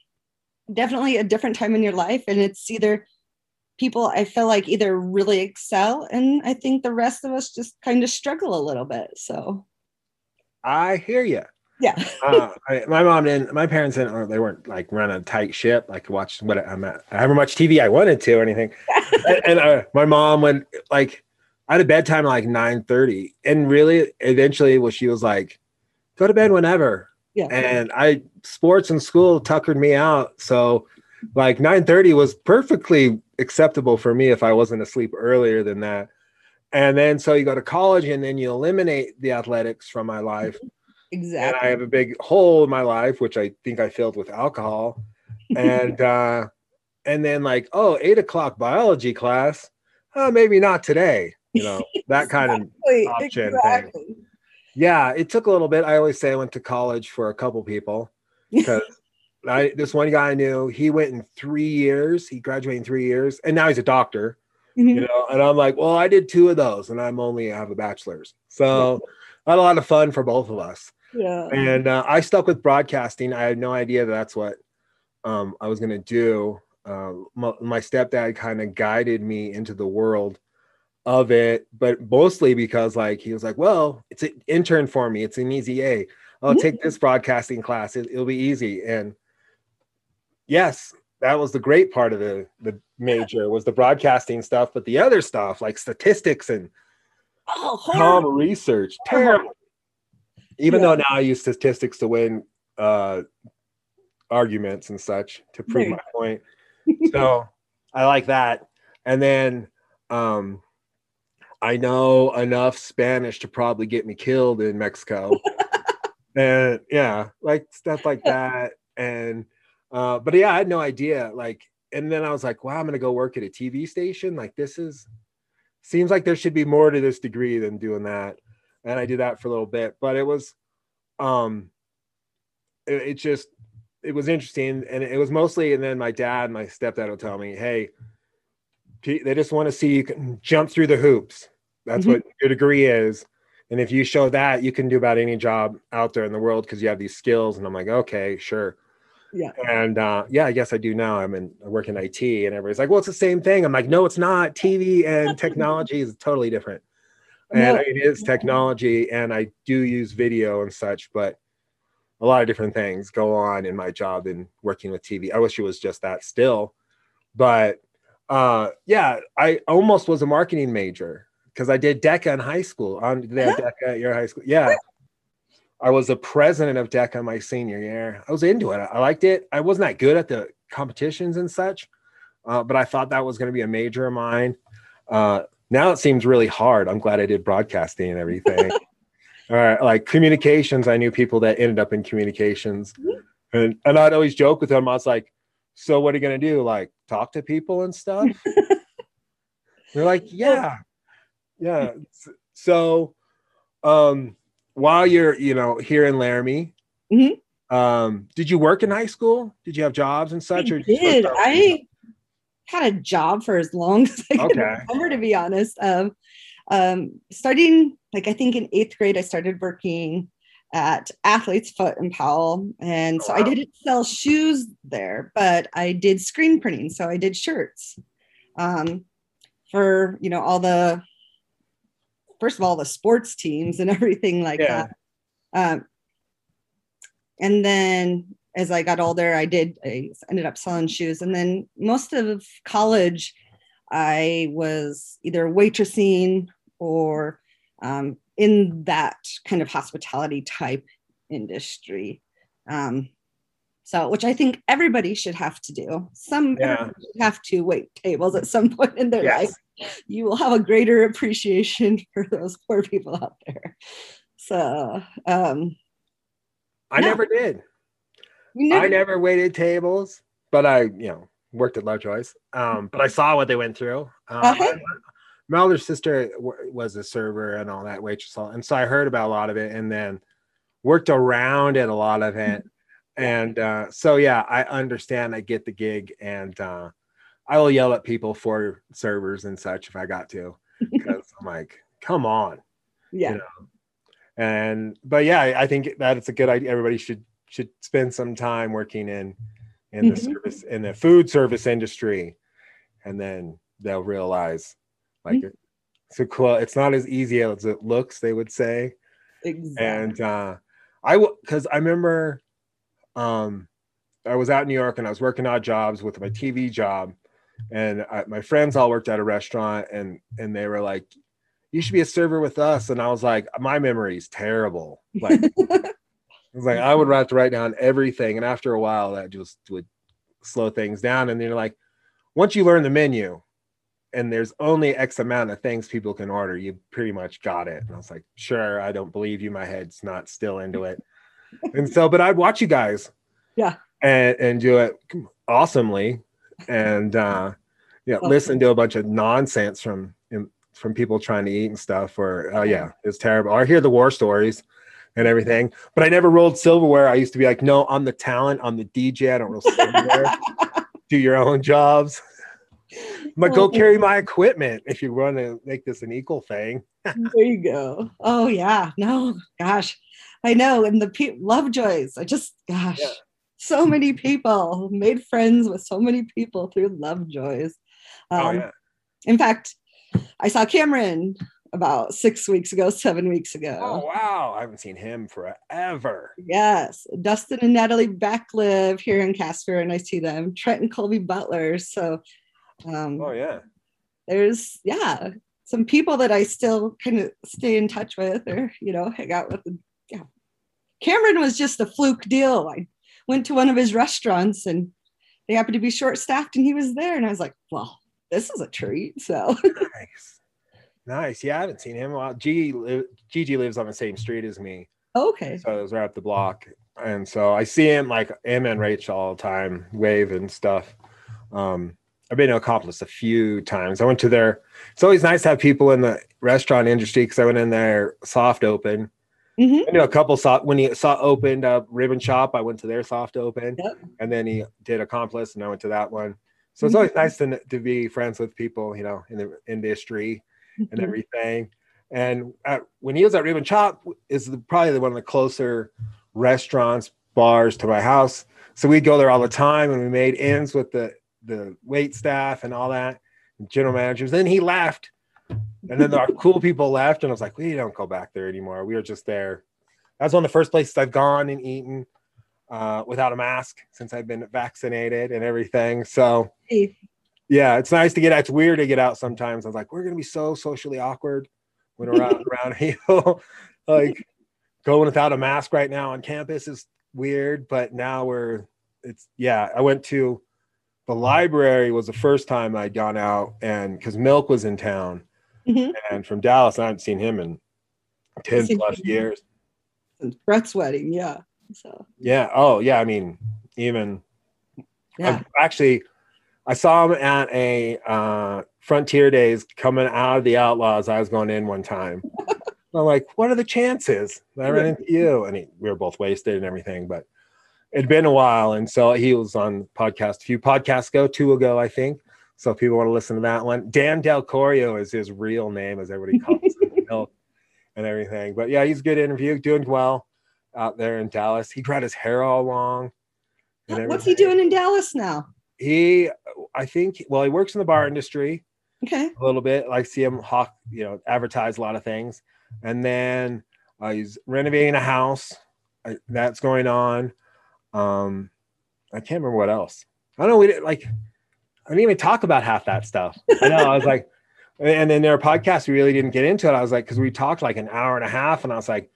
definitely a different time in your life, and it's either people I feel like either really excel, and I think the rest of us just kind of struggle a little bit. So I hear you. yeah. uh, I, my mom didn't. My parents didn't. Or they weren't like running a tight ship. Like watch what I'm at. However much TV I wanted to or anything. and and uh, my mom went like I had a bedtime at like nine thirty, and really eventually, well, she was like, "Go to bed whenever." Yeah. And I sports and school tuckered me out, so like nine thirty was perfectly acceptable for me if I wasn't asleep earlier than that. And then so you go to college, and then you eliminate the athletics from my life and exactly. I have a big hole in my life, which I think I filled with alcohol. And uh, and then like, oh, eight o'clock biology class. Oh, maybe not today. You know, that kind of Exactly, thing. yeah, it took a little bit. I always say I went to college for a couple people because I this one guy I knew, he went in three years, he graduated in three years, and now he's a doctor, Mhm. you know. And I'm like, well, I did two of those, and I'm only have a bachelor's. So I had a lot of fun for both of us Yeah. and uh, I stuck with broadcasting. I had no idea that that's what um, I was going to do. Uh, my, my stepdad kind of guided me into the world of it, but mostly because like he was like, "Well, it's an intern for me. It's an easy A. I'll Mhm. take this broadcasting class. It, it'll be easy." And yes, that was the great part of the the major was the broadcasting stuff, but the other stuff like statistics and Oh, horrible. Research. Terrible. Even though now I use statistics to win uh, arguments and such to prove Right. my point. So I like that. And then um, I know enough Spanish to probably get me killed in Mexico. and yeah, like stuff like that. And Uh, but yeah, I had no idea. Like, and then I was like, wow, I'm gonna go work at a TV station. Like, this is seems like there should be more to this degree than doing that. And I did that for a little bit, but it was, um, it, it just it was interesting, and it was mostly. And then my dad, my stepdad, will tell me, hey, they just want to see you can jump through the hoops. That's mm-hmm. what your degree is. And if you show that, you can do about any job out there in the world because you have these skills. And I'm like, okay, sure. Yeah. And uh, yeah, I guess I do now. I'm in I work in IT, and everybody's like, well, it's the same thing. I'm like, no, it's not. TV and technology is totally different. And no. it is technology, and I do use video and such, but a lot of different things go on in my job in working with TV. I wish it was just that still, but uh, yeah, I almost was a marketing major because I did DECA in high school. On did DECA at your high school? Yeah. I was the president of DECA my senior year. I was into it. I liked it. I wasn't that good at the competitions and such, uh, but I thought that was going to be a major of mine. Uh, now it seems really hard. I'm glad I did broadcasting and everything. All right, like communications, I knew people that ended up in communications, mm-hmm. and and I'd always joke with them. I was like, "So what are you gonna do? Like talk to people and stuff?" They're like, "Yeah, yeah." So, um, while you're you know here in Laramie, mm-hmm. um, did you work in high school? Did you have jobs and such? I or did I had a job for as long as I okay. can remember, to be honest. Um, um, starting like I think in eighth grade, I started working at Athlete's Foot in Powell, and so oh, wow. I didn't sell shoes there, but I did screen printing. So I did shirts um, for you know all the first of all the sports teams and everything like yeah. that. Um, and then as I got older, I did I ended up selling shoes, and then most of college, I was either waitressing or um, in that kind of hospitality type industry. Um, so, which I think everybody should have to do. Some yeah. have to wait tables at some point in their yes. life. You will have a greater appreciation for those poor people out there. So, um, I no. never did. Never- I never waited tables, but I, you know, worked at Lovejoy's. Um, but I saw what they went through. Um, uh-huh. my older sister w- was a server and all that waitress, and so I heard about a lot of it, and then worked around it a lot of it. And uh, so, yeah, I understand. I get the gig, and uh, I will yell at people for servers and such if I got to, because I'm like, come on, yeah. You know? And but yeah, I think that it's a good idea. Everybody should should spend some time working in in the mm-hmm. service in the food service industry, and then they'll realize like mm-hmm. it's cool. It's not as easy as it looks. They would say, exactly. And uh, I will because I remember um, I was out in New York and I was working odd jobs with my TV job, and I, my friends all worked at a restaurant, and and they were like, "You should be a server with us," and I was like, "My memory is terrible." Like It's like I would have to write down everything, and after a while, that just would slow things down. And then you're like, once you learn the menu, and there's only X amount of things people can order, you pretty much got it. And I was like, sure, I don't believe you. My head's not still into it. And so, but I'd watch you guys, yeah, and and do it awesomely, and uh, yeah, listen to a bunch of nonsense from from people trying to eat and stuff. Or oh yeah, it's terrible. Or I hear the war stories and everything. But I never rolled silverware. I used to be like, no, I'm the talent. I'm the DJ. I don't roll silverware. Do your own jobs. Like, go carry my equipment if you want to make this an equal thing. there you go. Oh yeah. No, gosh, I know. And the pe- Lovejoys. I just, gosh, yeah. so many people made friends with so many people through Lovejoys. Oh, um, oh, yeah. In fact, I saw Cameron about six weeks ago, seven weeks ago. Oh wow, I haven't seen him forever. Yes, Dustin and Natalie Beck live here in Casper, and I see them. Trent and Colby Butler. So, um, oh yeah, there's yeah some people that I still kind of stay in touch with, or you know, hang out with. Cameron was just a fluke deal. I went to one of his restaurants, and they happened to be short staffed, and he was there, and I was like, well. This is a treat. So nice. Nice. Yeah, I haven't seen him. Well, Gigi, Gigi lives on the same street as me. Okay. So it was right up the block. and so I see him like him and Rachel all the time, wave and stuff. Um, I've been to Accomplice a few times. I went to their. It's always nice to have people in the restaurant industry because I went in there soft open. Mhm. I knew a couple soft when he saw opened up Ribbon Shop. I went to their soft open, Yep. and then he did Accomplice, and I went to that one. So it's Mhm. always nice to to be friends with people, you know, in the industry and Mhm. everything. And at, when he was at Ribbon Shop, is the, probably the one of the closer restaurants, bars to my house. So we'd go there all the time, and we made ends with the the wait staff and all that, general managers. Then he left, and then our cool people left, and I was like, we don't go back there anymore. We are just there. That's one of the first places I've gone and eaten uh, without a mask since I've been vaccinated and everything. So yeah, it's nice to get out. It's weird to get out sometimes. I was like, we're gonna be so socially awkward when we're out around here. like going without a mask right now on campus is weird, but now we're it's yeah. I went to the library was the first time I'd gone out and because Milk was in town Mhm. and from Dallas, I haven't seen him in 10 plus years. Since Brett's wedding, yeah. So Yeah. Oh, yeah. I mean, even yeah. I- actually, I saw him at a uh, Frontier Days coming out of the Outlaws. I was going in one time. I'm like, what are the chances that I ran into you? And he, we were both wasted and everything, but it'd been a while. And so he was on podcast a few podcasts ago, two ago, I think. So if people want to listen to that one, Dan Del Corio is his real name, as everybody calls him, and everything. But yeah, he's a good interview, doing well out there in Dallas. He got his hair all long. What's he doing in Dallas now? he i think well he works in the bar industry Okay. a little bit like see him hawk you know advertise a lot of things and then uh, he's renovating a house uh, that's going on um i can't remember what else i don't know we didn't like i didn't even talk about half that stuff. I know i was like and then their podcast we really didn't get into it. I was like because we talked like an hour and a half and i was like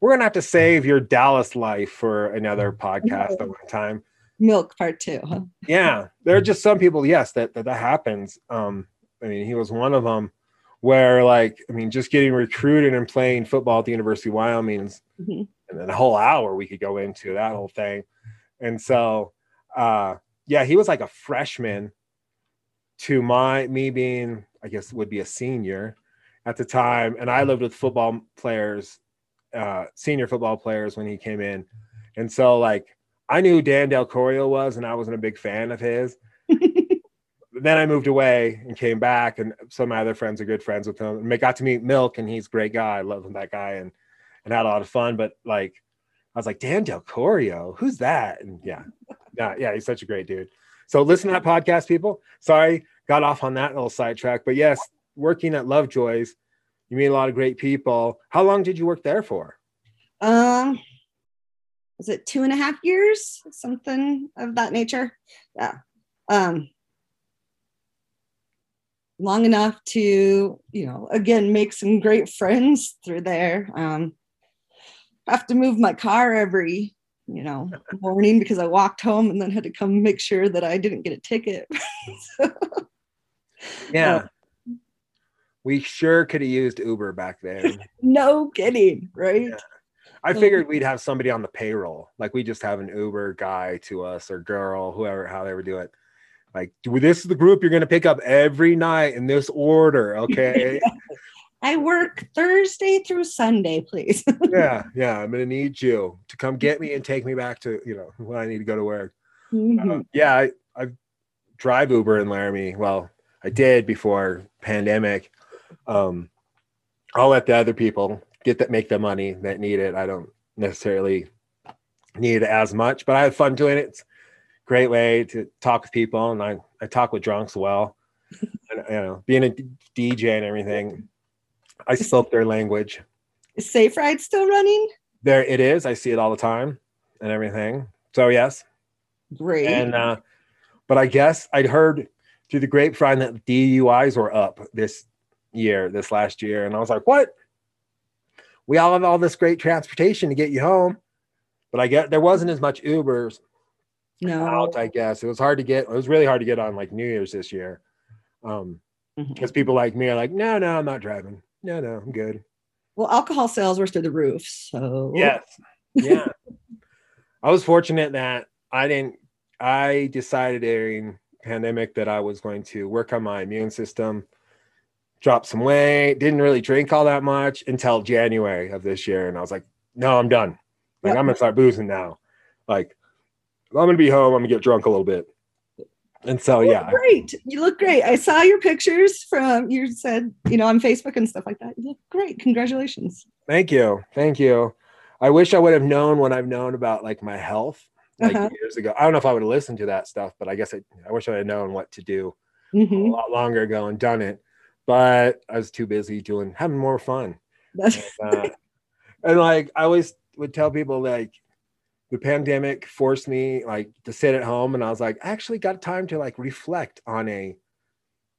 we're gonna have to save your dallas life for another podcast at one time. Milk part two, huh? yeah there are just some people yes that, that that happens. Um i mean he was one of them where like i mean just getting recruited and playing football at the university of wyoming Mhm. and then a whole hour we could go into that whole thing. And so uh yeah he was like a freshman to my me being i guess would be a senior at the time and i lived with football players uh senior football players when he came in and so like i knew who dan del corio was and i wasn't a big fan of his then I moved away and came back, and some of my other friends are good friends with him. And I got to meet Milk, and he's a great guy. I love him that guy, and and had a lot of fun. But like, I was like, Dan Del Corio, who's that? And yeah, yeah, yeah, he's such a great dude. So listen to that podcast, people. Sorry, got off on that little sidetrack, but yes, working at Lovejoy's, you meet a lot of great people. How long did you work there for? Um, was it two and a half years? Something of that nature. Yeah. Um, long enough to, you know, again, make some great friends through there. Um, have to move my car every, you know, morning because I walked home and then had to come make sure that I didn't get a ticket. Yeah. we sure could have used Uber back then. no kidding, right? Yeah. I figured we'd have somebody on the payroll, like we just have an Uber guy to us or girl, whoever, how they would do it. Like, "Do- this is the group you're going to pick up every night in this order. Okay. I work Thursday through Sunday, please. yeah. Yeah. I'm to need you to come get me and take me back to, you know, when I need to go to work. Mhm. Uh, yeah. I, I drive Uber in Laramie. Well, I did before pandemic. Um, I'll let the other people get that, make the money that need it. I don't necessarily need it as much, but I have fun doing it. It's a great way to talk with people. And I, I talk with drunks well, and, you know, being a DJ and everything, I spoke their language. Is Safe Ride still running? There it is. I see it all the time and everything. So yes, Great. and uh, but I guess I'd heard through the grapevine that DUIs were up this year, this last year, and I was like, "What? We all have all this great transportation to get you home." But I get there wasn't as much Ubers no. out. I guess it was hard to get. It was really hard to get on like New Year's this year, um, Mhm. because people like me are like, "No, no, I'm not driving. No, no, I'm good." Well, alcohol sales were through the roof. So Yes. Yeah. I was fortunate that I didn't. I decided during pandemic that I was going to work on my immune system, drop some weight. Didn't really drink all that much until January of this year, and I was like, "No, I'm done. Like Yep. I'm gonna start boozing now. Like I'm gonna be home. I'm gonna get drunk a little bit." And so You yeah, great. You look great. I saw your pictures from you said, you know, on Facebook and stuff like that. You look great. Congratulations. Thank you. Thank you. I wish I would have known what I've known about like my health like Uh-huh. years ago. I don't know if I would have listened to that stuff, but I guess I, I wish I had known what to do a Mhm. lot longer ago and done it. But I was too busy doing having more fun. That's And, uh, and like I always would tell people like the pandemic forced me like to sit at home and I was like, I actually got time to like reflect on a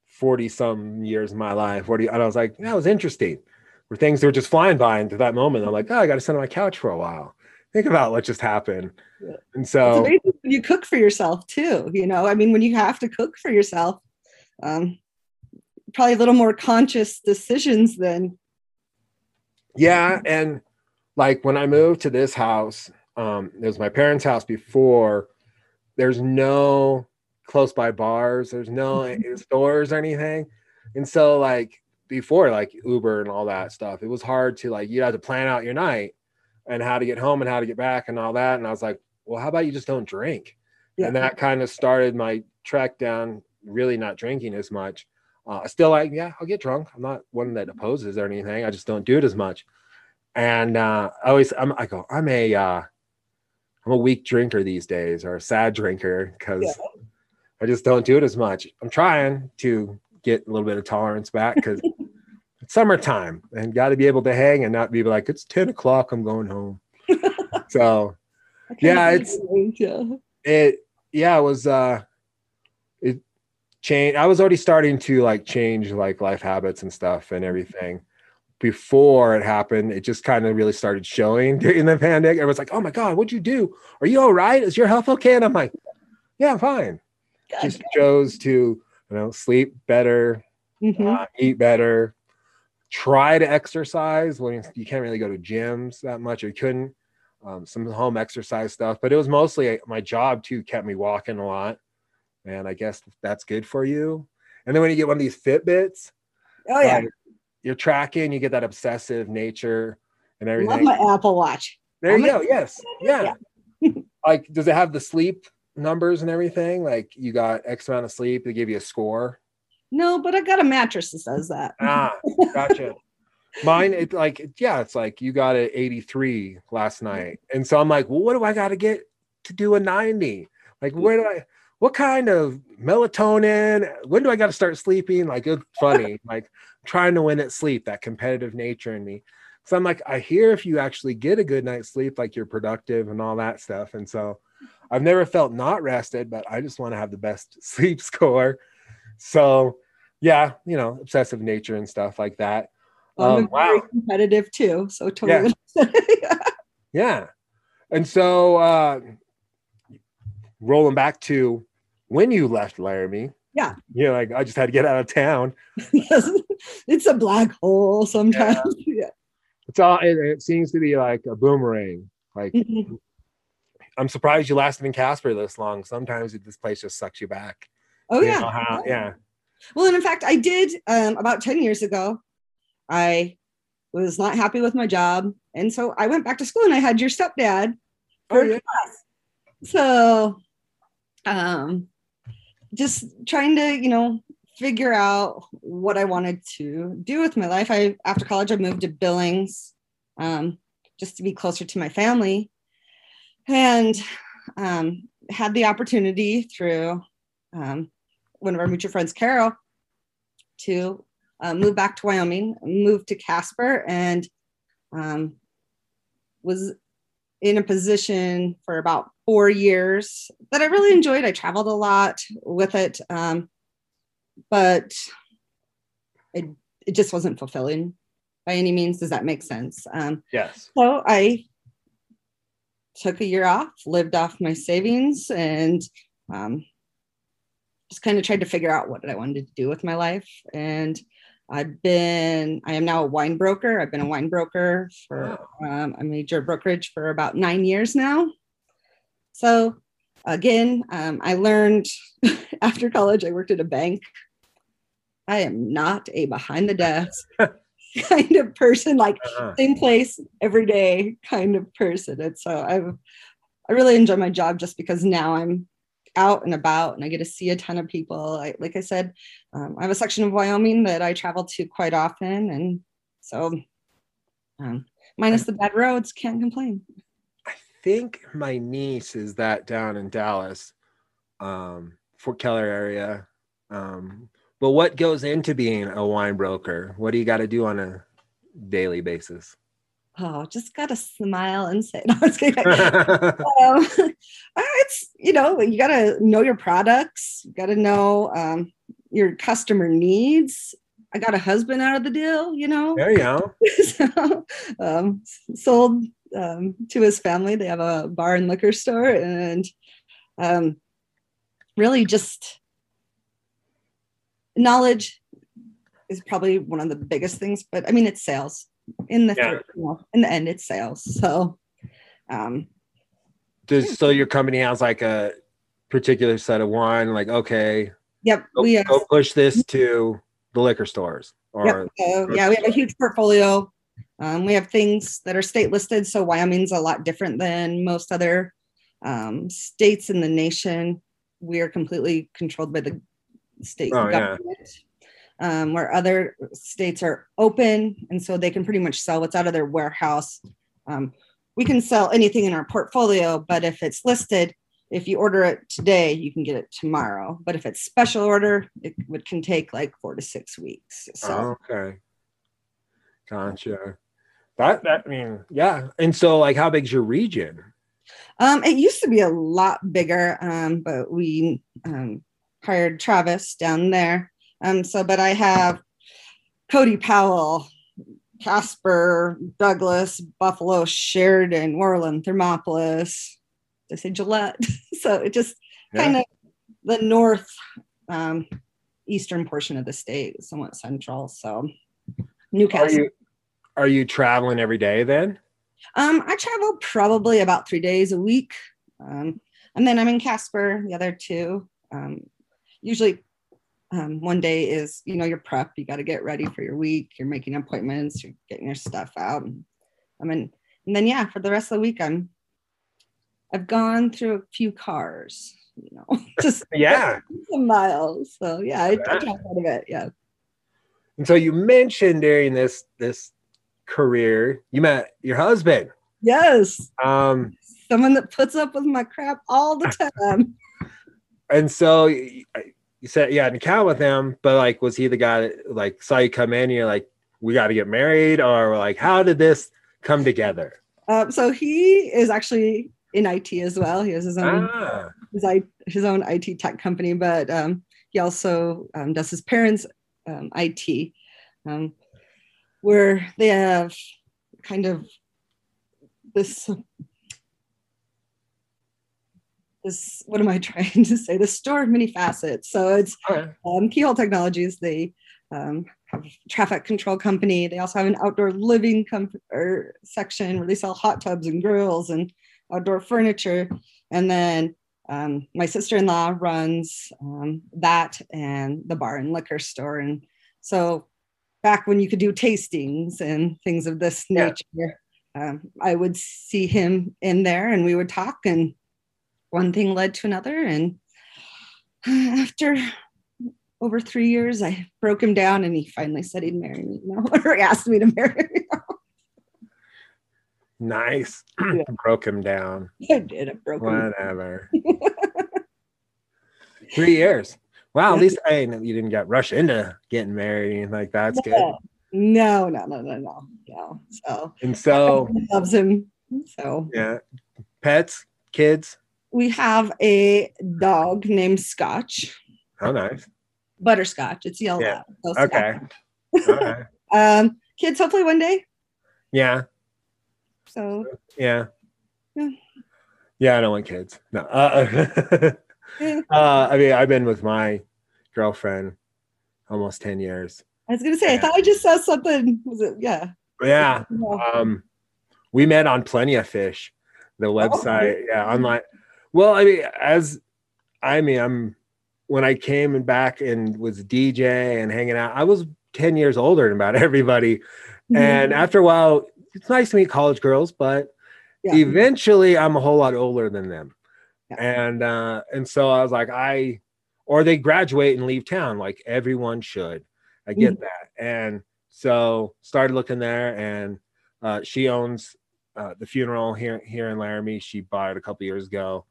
40 some years of my life. 40 and I was like, that was interesting. Where things were just flying by into that moment. I'm like, oh, I gotta sit on my couch for a while. Think about what just happened. Yeah. And so when you cook for yourself too. You know, I mean, when you have to cook for yourself, um, probably a little more conscious decisions than yeah and like when i moved to this house um it was my parents house before. There's no close by bars. There's no stores or anything. And so like before like uber and all that stuff it was hard to like you had to plan out your night and how to get home and how to get back and all that. And i was like well how about you just don't drink? Yeah. and that kind of started my trek down really not drinking as much. Uh, still like yeah i'll get drunk. I'm not one that opposes or anything. I just don't do it as much. And uh i always I'm, i go i'm a uh i'm a weak drinker these days or a sad drinker because Yeah. i just don't do it as much i'm trying to get a little bit of tolerance back because it's summertime and got to be able to hang and not be like it's 10 o'clock i'm going home so Yeah, it's- it. yeah. it yeah it was uh it changed i was already starting to like change like life habits and stuff and everything before it happened it just kind of really started showing during the pandemic. Everyone's like oh my god what'd you do? Are you all right? Is your health okay? And i'm like yeah i'm fine. Good. just chose to you know sleep better Mhm. uh, eat better try to exercise when you can't really go to gyms that much or you couldn't um, some home exercise stuff but it was mostly my job too kept me walking a lot and i guess that's good for you. And then when you get one of these fitbits oh yeah, like, you're tracking you get that obsessive nature and everything. love my Apple Watch. there you I'm go yes yeah like does it have the sleep numbers and everything like you got x amount of sleep they give you a score No, but I got a mattress that says that. Ah, gotcha. Mine, it like, yeah, it's like you got an 83 last night. And so I'm like, well, what do I got to get to do a 90? Like, where do I, what kind of melatonin? When do I got to start sleeping? Like, it's funny, like trying to win at sleep, that competitive nature in me. So I'm like, I hear if you actually get a good night's sleep, like you're productive and all that stuff. And so I've never felt not rested, but I just want to have the best sleep score. So yeah, you know, obsessive nature and stuff like that. I'm Um, very wow. competitive too. So totally. Yeah. And so uh rolling back to when you left Laramie. Yeah. You're like, I just had to get out of town. Yes. it's a black hole sometimes. Yeah. It's all it, it seems to be like a boomerang. Like Mhm. I'm surprised you lasted in Casper this long. Sometimes it- this place just sucks you back. Oh You yeah. know how- yeah. Well, and in fact, I did um, about 10 years ago. I was not happy with my job. And so I went back to school and I had your stepdad Oh, for yeah. class. So um, just trying to, you know, figure out what I wanted to do with my life. I after college I moved to Billings um, just to be closer to my family. And um, had the opportunity through um, one of our mutual friends, Carol, to uh, move back to Wyoming, moved to Casper, and um, was in a position for about four years that I really enjoyed. I traveled a lot with it, um, but it, it just wasn't fulfilling by any means. Does that make sense? Um, Yes. so I took a year off, lived off my savings, and um, just kind of tried to figure out what did I wanted to do with my life. And I've been, I am now a wine broker. I've been a wine broker for um, a major brokerage for about nine years now. So again, um, I learned after college, I worked at a bank. I am not a behind the desk kind of person, like Uh-huh. same place every day kind of person. And so I've I really enjoy my job just because now I'm out and about and I get to see a ton of people. I, like I said, um, I have a section of Wyoming that I travel to quite often, and so um, minus the bad roads, can't complain. I think my niece is that down in Dallas, um, Fort Keller area. Um, but what goes into being a wine broker? What do you got to do on a daily basis? Oh, just gotta smile and say, no, I was kidding. um, it's you know you got to know your products you got to know um, your customer needs i got a husband out of the deal you know there you go. so, um, sold um, to his family they have a bar and liquor store and um, really just knowledge is probably one of the biggest things but i mean it's sales in the Yeah. you know, in the end it's sales so um, Does so your company has like a particular set of wine? Like, okay, yep go, we have go push this to the liquor stores, or Yep. So, yeah, we have a huge portfolio. Um, we have things that are state listed. So Wyoming's a lot different than most other um, states in the nation. We are completely controlled by the state Oh, yeah. Government. Um, where other states are open, and so they can pretty much sell what's out of their warehouse. Um, we can sell anything in our portfolio, but if it's listed, if you order it today, you can get it tomorrow. But if it's special order, it would can take like four to six weeks. So okay, gotcha. That that I mean, yeah. And so, like, how big's your region? Um, it used to be a lot bigger, um, but we um, hired Travis down there. Um, so, but I have Cody Powell, Casper, Douglas, Buffalo, Sheridan, Worland, Thermopolis. Did I say Gillette? so it just Yeah. kind of the north um, eastern portion of the state, somewhat central. So Are Newcastle. you are you traveling every day then? Um, I travel probably about three days a week. Um, and then I'm in Casper the other two. Um, usually um, one day is, you know, your prep. You got to get ready for your week. You're making appointments. You're getting your stuff out. I mean, and then yeah, for the rest of the week, I'm. I've gone through a few cars, you know, just Yeah. some miles. So yeah, I, I travel quite a bit. Yeah. And so you mentioned during this this career, you met your husband. Yes. Um, Someone that puts up with my crap all the time. and so you, said you had an account with him, but like, was he the guy that like saw you come in? And you're like, we got to get married, or like, how did this come together? Um, so he is actually in IT as well. He has his own Ah, his, his own IT tech company, but um, he also um, does his parents' um, IT, um, where they have kind of this. This, what am I trying to say? The store of many facets. So it's um, Keyhole Technologies. They um, have a traffic control company. They also have an outdoor living com- or section where they sell hot tubs and grills and outdoor furniture. And then um, my sister-in-law runs um, that and the bar and liquor store. And so back when you could do tastings and things of this Yeah. nature, um, I would see him in there and we would talk and one thing led to another. And after over three years, I broke him down and he finally said he'd marry me. No, or asked me to marry him. Nice. Yeah. Broke him down. I did. I broke him. Whatever. Three years. Wow. At least I you didn't get rushed into getting married. or anything Like that's good. No, no, no, no, no, no. So And so, loves him. So yeah, pets, kids. We have a dog named Scotch, Oh, nice. Butterscotch. It's yellow. Yeah. So Okay. Um, kids, hopefully one day. Yeah. So Yeah. Yeah. Yeah, I don't want kids. No. Uh, uh, I mean, I've been with my girlfriend almost 10 years. I was gonna say, I thought I just saw something. Was it? Yeah. Yeah. Yeah. Um, we met on Plenty of Fish, the website. Yeah, online. Well, I mean, as I mean, I'm when I came and back and was DJ and hanging out, I was 10 years older than about everybody. Mm-hmm. And after a while, it's nice to meet college girls, but yeah. eventually I'm a whole lot older than them. Yeah. And uh, and so I was like, I or they graduate and leave town, like everyone should. I get mm-hmm. that. And so started looking there and uh, she owns uh, the funeral here here in Laramie. She bought it a couple years ago.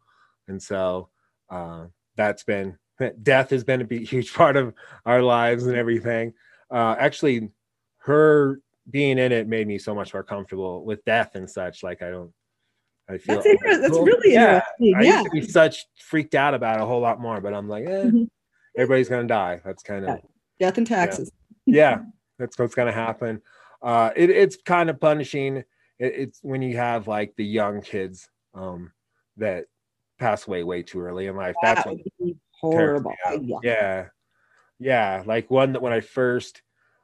And so uh, that's been death has been a huge part of our lives and everything. Uh, actually, her being in it made me so much more comfortable with death and such. Like I don't, I feel that's, inter- that's really yeah. interesting. I yeah. used to be such freaked out about a whole lot more, but I'm like, eh, mm-hmm. everybody's gonna die. That's kind of death and taxes. Yeah. yeah, that's what's gonna happen. Uh, it, it's kind of punishing. It, it's when you have like the young kids um, that pass away way too early in life. That's what horrible. Yeah. yeah. yeah, Like one that when I first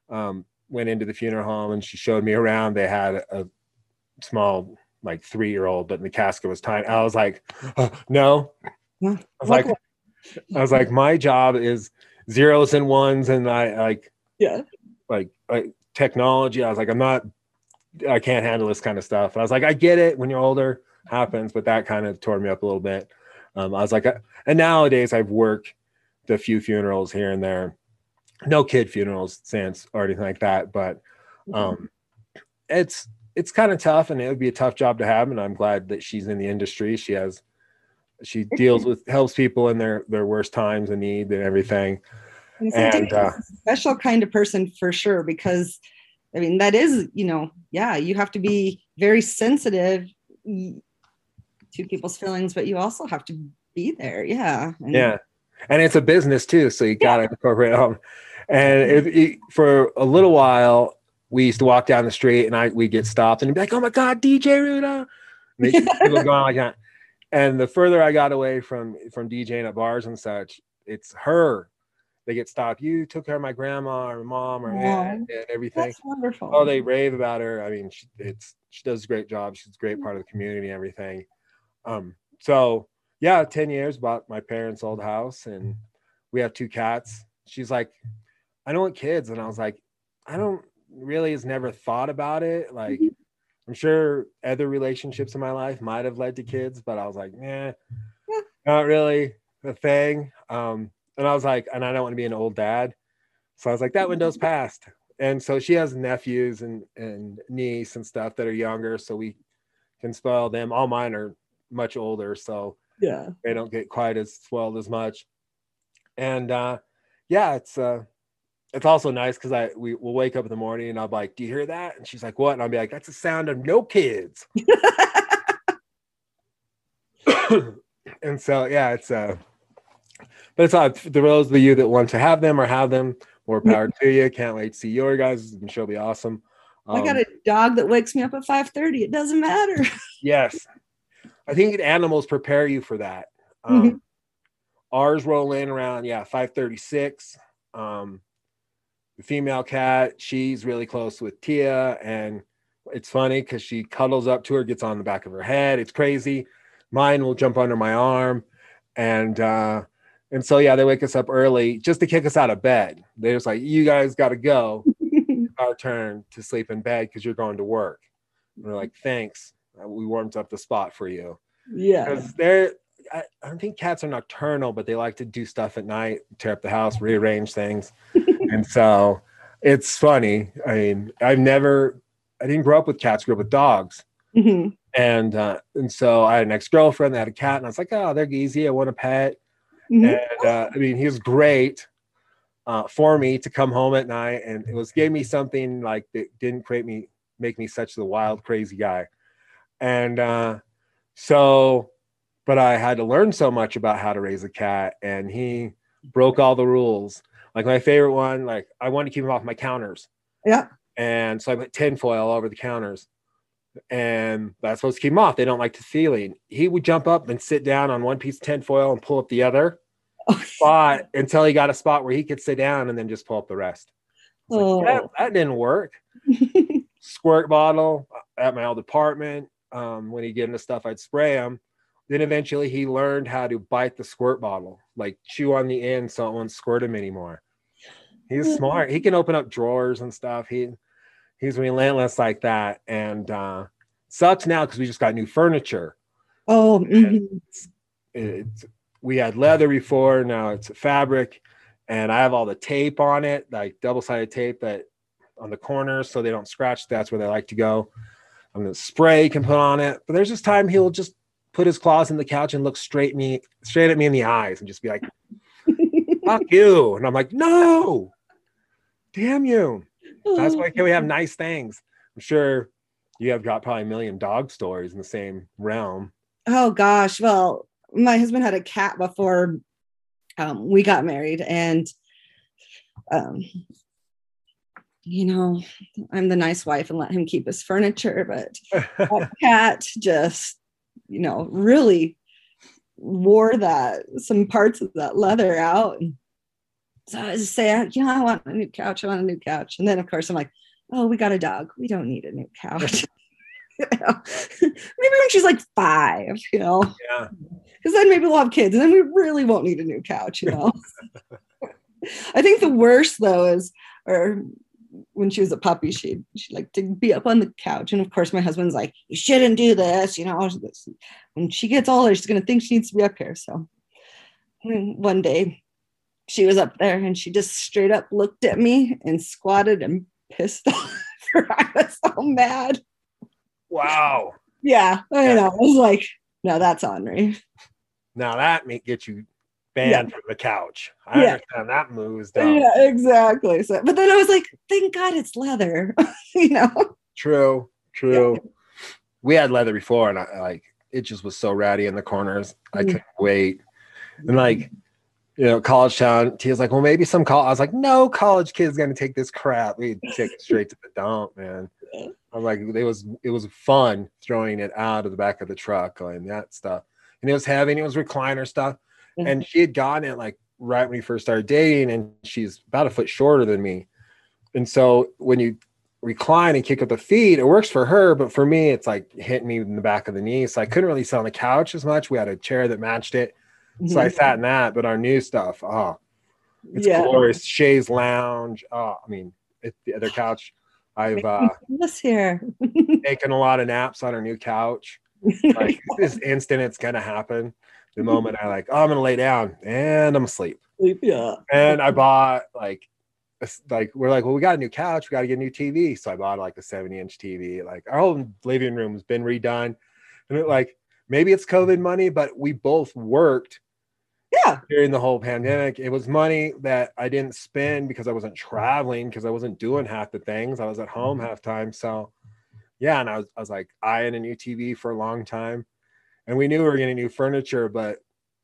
um, went into the funeral home and she showed me around, they had a small like three year old, but the casket was tiny. I was like, oh, no. I was like, I was like, my job is zeros and ones, and I like, yeah, like, like technology. I was like, I'm not, I can't handle this kind of stuff. And I was like, I get it when you're older, happens, but that kind of tore me up a little bit. Um, I was like, and nowadays I've worked the few funerals here and there, no kid funerals since or anything like that, but um, it's it's kind of tough and it would be a tough job to have. And I'm glad that she's in the industry. She has she deals with helps people in their their worst times and need and everything. And, and uh, special kind of person for sure because I mean that is you know yeah you have to be very sensitive to people's feelings, but you also have to be there. Yeah. And, yeah. And it's a business too. So you got to yeah. incorporate them. And it, it, for a little while, we used to walk down the street and I we'd get stopped and be like, oh my God, DJ Ruda. people going like that. And the further I got away from from DJing at bars and such, it's her. They get stopped. You took care of my grandma or mom or aunt and everything. That's wonderful. Oh, they rave about her. I mean, she, it's she does a great job. She's a great part of the community and everything. Um, so yeah, 10 years, bought my parents' old house and we have two cats. She's like, I don't want kids. And I was like, I don't really has never thought about it. Like, mm-hmm. I'm sure other relationships in my life might have led to kids, but I was like, nah, not really a thing. Um, and I was like, and I don't want to be an old dad. So I was like, that window's passed. And so she has nephews and, and niece and stuff that are younger. So we can spoil them. All mine are much older, so yeah, they don't get quite as swelled as much. And uh, yeah, it's uh, it's also nice because I we will wake up in the morning and I'll be like, "Do you hear that?" And she's like, "What?" And I'll be like, "That's the sound of no kids." and so yeah, it's uh, but it's uh, the those of you that want to have them or have them, more power to you. Can't wait to see your guys. The show will be awesome. Um, I got um, a dog that wakes me up at 5 30. It doesn't matter. yes. I think animals prepare you for that. Um, mm-hmm. Ours roll in around yeah 536. Um, the female cat, she's really close with Tia, and it's funny because she cuddles up to her, gets on the back of her head. It's crazy. Mine will jump under my arm, and uh, and so yeah, they wake us up early just to kick us out of bed. They're just like, "You guys got to go. Our turn to sleep in bed because you're going to work." And we're like, "Thanks." Uh, we warmed up the spot for you. Yeah. Because they're, I, I don't think cats are nocturnal, but they like to do stuff at night, tear up the house, rearrange things. and so it's funny. I mean, I've never, I didn't grow up with cats, grew up with dogs. Mm-hmm. And uh, and so I had an ex girlfriend that had a cat, and I was like, oh, they're easy. I want a pet. Mm-hmm. And uh, I mean, he was great uh, for me to come home at night, and it was gave me something like that didn't create me make me such the wild, crazy guy. And uh, so, but I had to learn so much about how to raise a cat, and he broke all the rules. Like my favorite one, like I wanted to keep him off my counters. Yeah. And so I put tinfoil all over the counters. And that's supposed to keep him off. They don't like the ceiling. He would jump up and sit down on one piece of tinfoil and pull up the other spot until he got a spot where he could sit down and then just pull up the rest. Oh. Like, that, that didn't work. Squirt bottle at my old apartment. Um, when he get into stuff, I'd spray him. then eventually he learned how to bite the squirt bottle, like chew on the end so it won't squirt him anymore. He's smart. He can open up drawers and stuff. He he's relentless like that. And uh sucks now because we just got new furniture. Oh, mhm. It's we had leather before, now it's fabric, and I have all the tape on it, like double-sided tape that on the corners so they don't scratch. That's where they like to go. I'm gonna spray can put on it, but there's this time he'll just put his claws in the couch and look straight me straight at me in the eyes and just be like, "Fuck you!" And I'm like, "No, damn you!" That's why can we have nice things? I'm sure you have got probably a million dog stories in the same realm. Oh gosh. Well, my husband had a cat before um, we got married, and um, you know, I'm the nice wife and let him keep his furniture, but that cat just, you know, really wore that some parts of that leather out. And so I was just saying, you know, I want a new couch. I want a new couch. And then of course I'm like, oh, we got a dog. We don't need a new couch. You know? maybe when she's like five, you know, yeah. because then maybe we'll have kids and then we really won't need a new couch, you know. I think the worst though is, or when she was a puppy, she she like to be up on the couch, and of course my husband's like, "You shouldn't do this," you know. When she gets older, she's gonna think she needs to be up here. So mm, one day, she was up there, and she just straight up looked at me and squatted and pissed off. her. I was so mad. Wow. Yeah, I Yeah. know. I was like, "No, that's Henri." Now that may get you banned from the couch. I Yeah. understand that moves dumb. Yeah, exactly. So, but then I was like, "Thank God it's leather," you know. True, true. We had leather before, and I like it just was so ratty in the corners. I Mm. couldn't wait. And like, you know, college town, Tia's like, well, maybe some call. I was like, no college kid's gonna take this crap. We take it straight to the dump, man. I'm like, it was it was fun throwing it out of the back of the truck and that stuff. And it was heavy and it was recliner stuff. And she had gotten it like right when we first started dating, and she's about a foot shorter than me. And so when you recline and kick up the feet, it works for her, but for me, it's like hitting me in the back of the knee. So I couldn't really sit on the couch as much. We had a chair that matched it. So I sat in that, but our new stuff, oh, it's Yeah. glorious. chaise lounge. Oh, I mean, it, the other couch. I've uh, this here. taken a lot of naps on our new couch. Like this instant, it's gonna happen. The moment I like, oh, I'm gonna lay down and I'm asleep. yeah. And I bought like, a like we're like, well, we got a new couch, we got to get a new TV. So I bought like a 70 inch TV. Like our whole living room's been redone, and it like maybe it's COVID money, but we both worked Yeah. during the whole pandemic. It was money that I didn't spend because I wasn't traveling, because I wasn't doing half the things. I was at home mm-hmm. half time. So yeah, and I was I was like eyeing a new TV for a long time. And we knew we were getting new furniture, but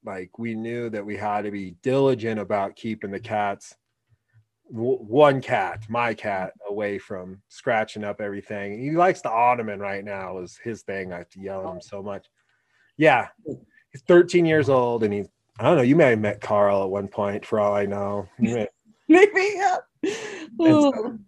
like we knew that we had to be diligent about keeping the cats w- one cat, my cat, away from scratching up everything. He likes the ottoman right now, is his thing. I have to yell at him so much. Yeah. He's 13 years old and he's I don't know. You may have met Carl at one point, for all I know. Maybe. Yeah. Oh.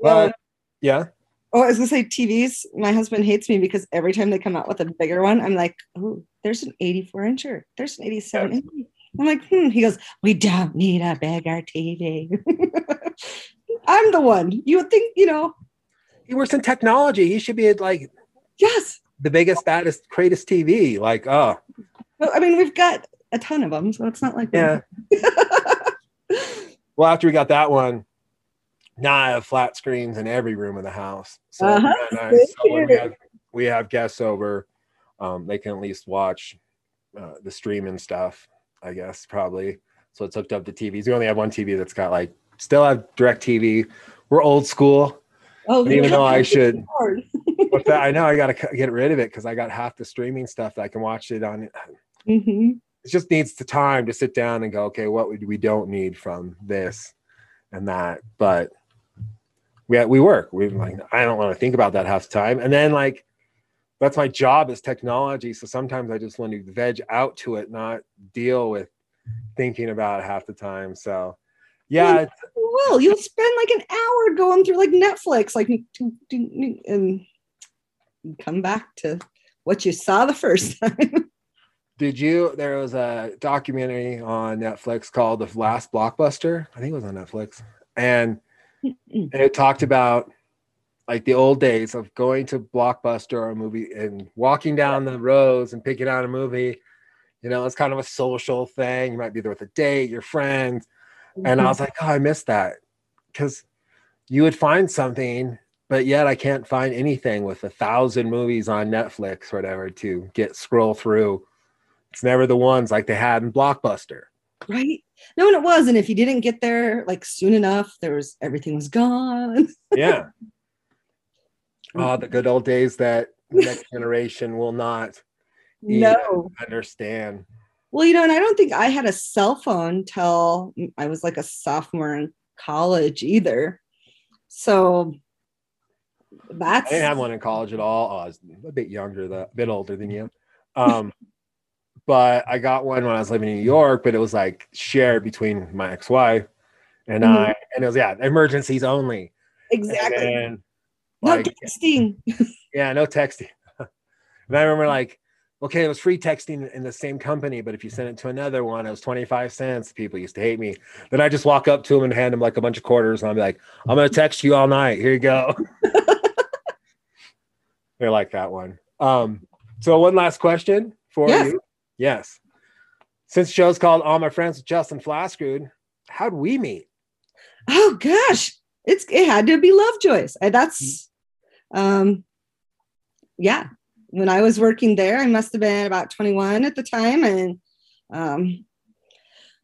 But yeah, Oh, I was gonna say TVs. My husband hates me because every time they come out with a bigger one, I'm like, oh, there's an 84 incher. There's an 87 Yes. inch. I'm like, hmm. He goes, we don't need a bigger TV. I'm the one. You would think, you know, he works in technology. He should be like yes. the biggest, baddest, greatest TV. Like, oh, Well, I mean, we've got a ton of them, so it's not like yeah. Well, after we got that one, now I have flat screens in every room of the house. So, Uh-huh. I- so when we have, we have guests over, um, they can at least watch uh, the and stuff, I guess, probably. So it's hooked up to TVs. We only have one TV that's got like, still have DirecTV. We're old school. oh, And even though I should- that, I know I got to get rid of it because I got half the streaming stuff that I can watch it on. Mhm. It just needs the time to sit down and go, okay, what would we don't need from this and that. But we we work. We mm-hmm. like I don't want to think about that half the time. And then like that's my job is technology. So sometimes I just want to veg out to it, not deal with thinking about it half the time. So yeah, Well, you'll spend like an hour going through like Netflix, like and come back to what you saw the first time. Did you? There was a documentary on Netflix called The Last Blockbuster. I think it was on Netflix. And Mm-hmm. it talked about like the old days of going to Blockbuster or a movie and walking down the rows and picking out a movie. You know, it's kind of a social thing. You might be there with a date, your friends. And I mm-hmm. was like, oh, I missed that. Because you would find something, but yet I can't find anything with a thousand movies on Netflix or whatever to get scroll through. It's never the ones like they had in Blockbuster. Right? No, and it was. And if you didn't get there like soon enough, there was everything was gone. Yeah. oh, the good old days that the next generation will not no. understand. Well, you know, and I don't think I had a cell phone till I was like a sophomore in college either. So that's I didn't have one in college at all. Oh, I was a bit younger, a bit older than you. Um, but I got one when I was living in New York, but it was like shared between my ex-wife and Mhm. I, and it was yeah, emergencies only. exactly. And no texting. yeah, no texting. and I remember like, okay, it was free texting in the same company, but if you sent it to another one, it was 25 cents. People used to hate me. Then I just walk up to them and hand them like a bunch of quarters, and I'll be like, I'm gonna text you all night. Here you go. They're like that one. Um, so one last question for Yes. you. Yes. Since the show's called All My Friends with Justin Flaskerud, how'd we meet? Oh gosh, it's it had to be Lovejoy's. And that's um yeah. When I was working there, I must have been about 21 at the time. And um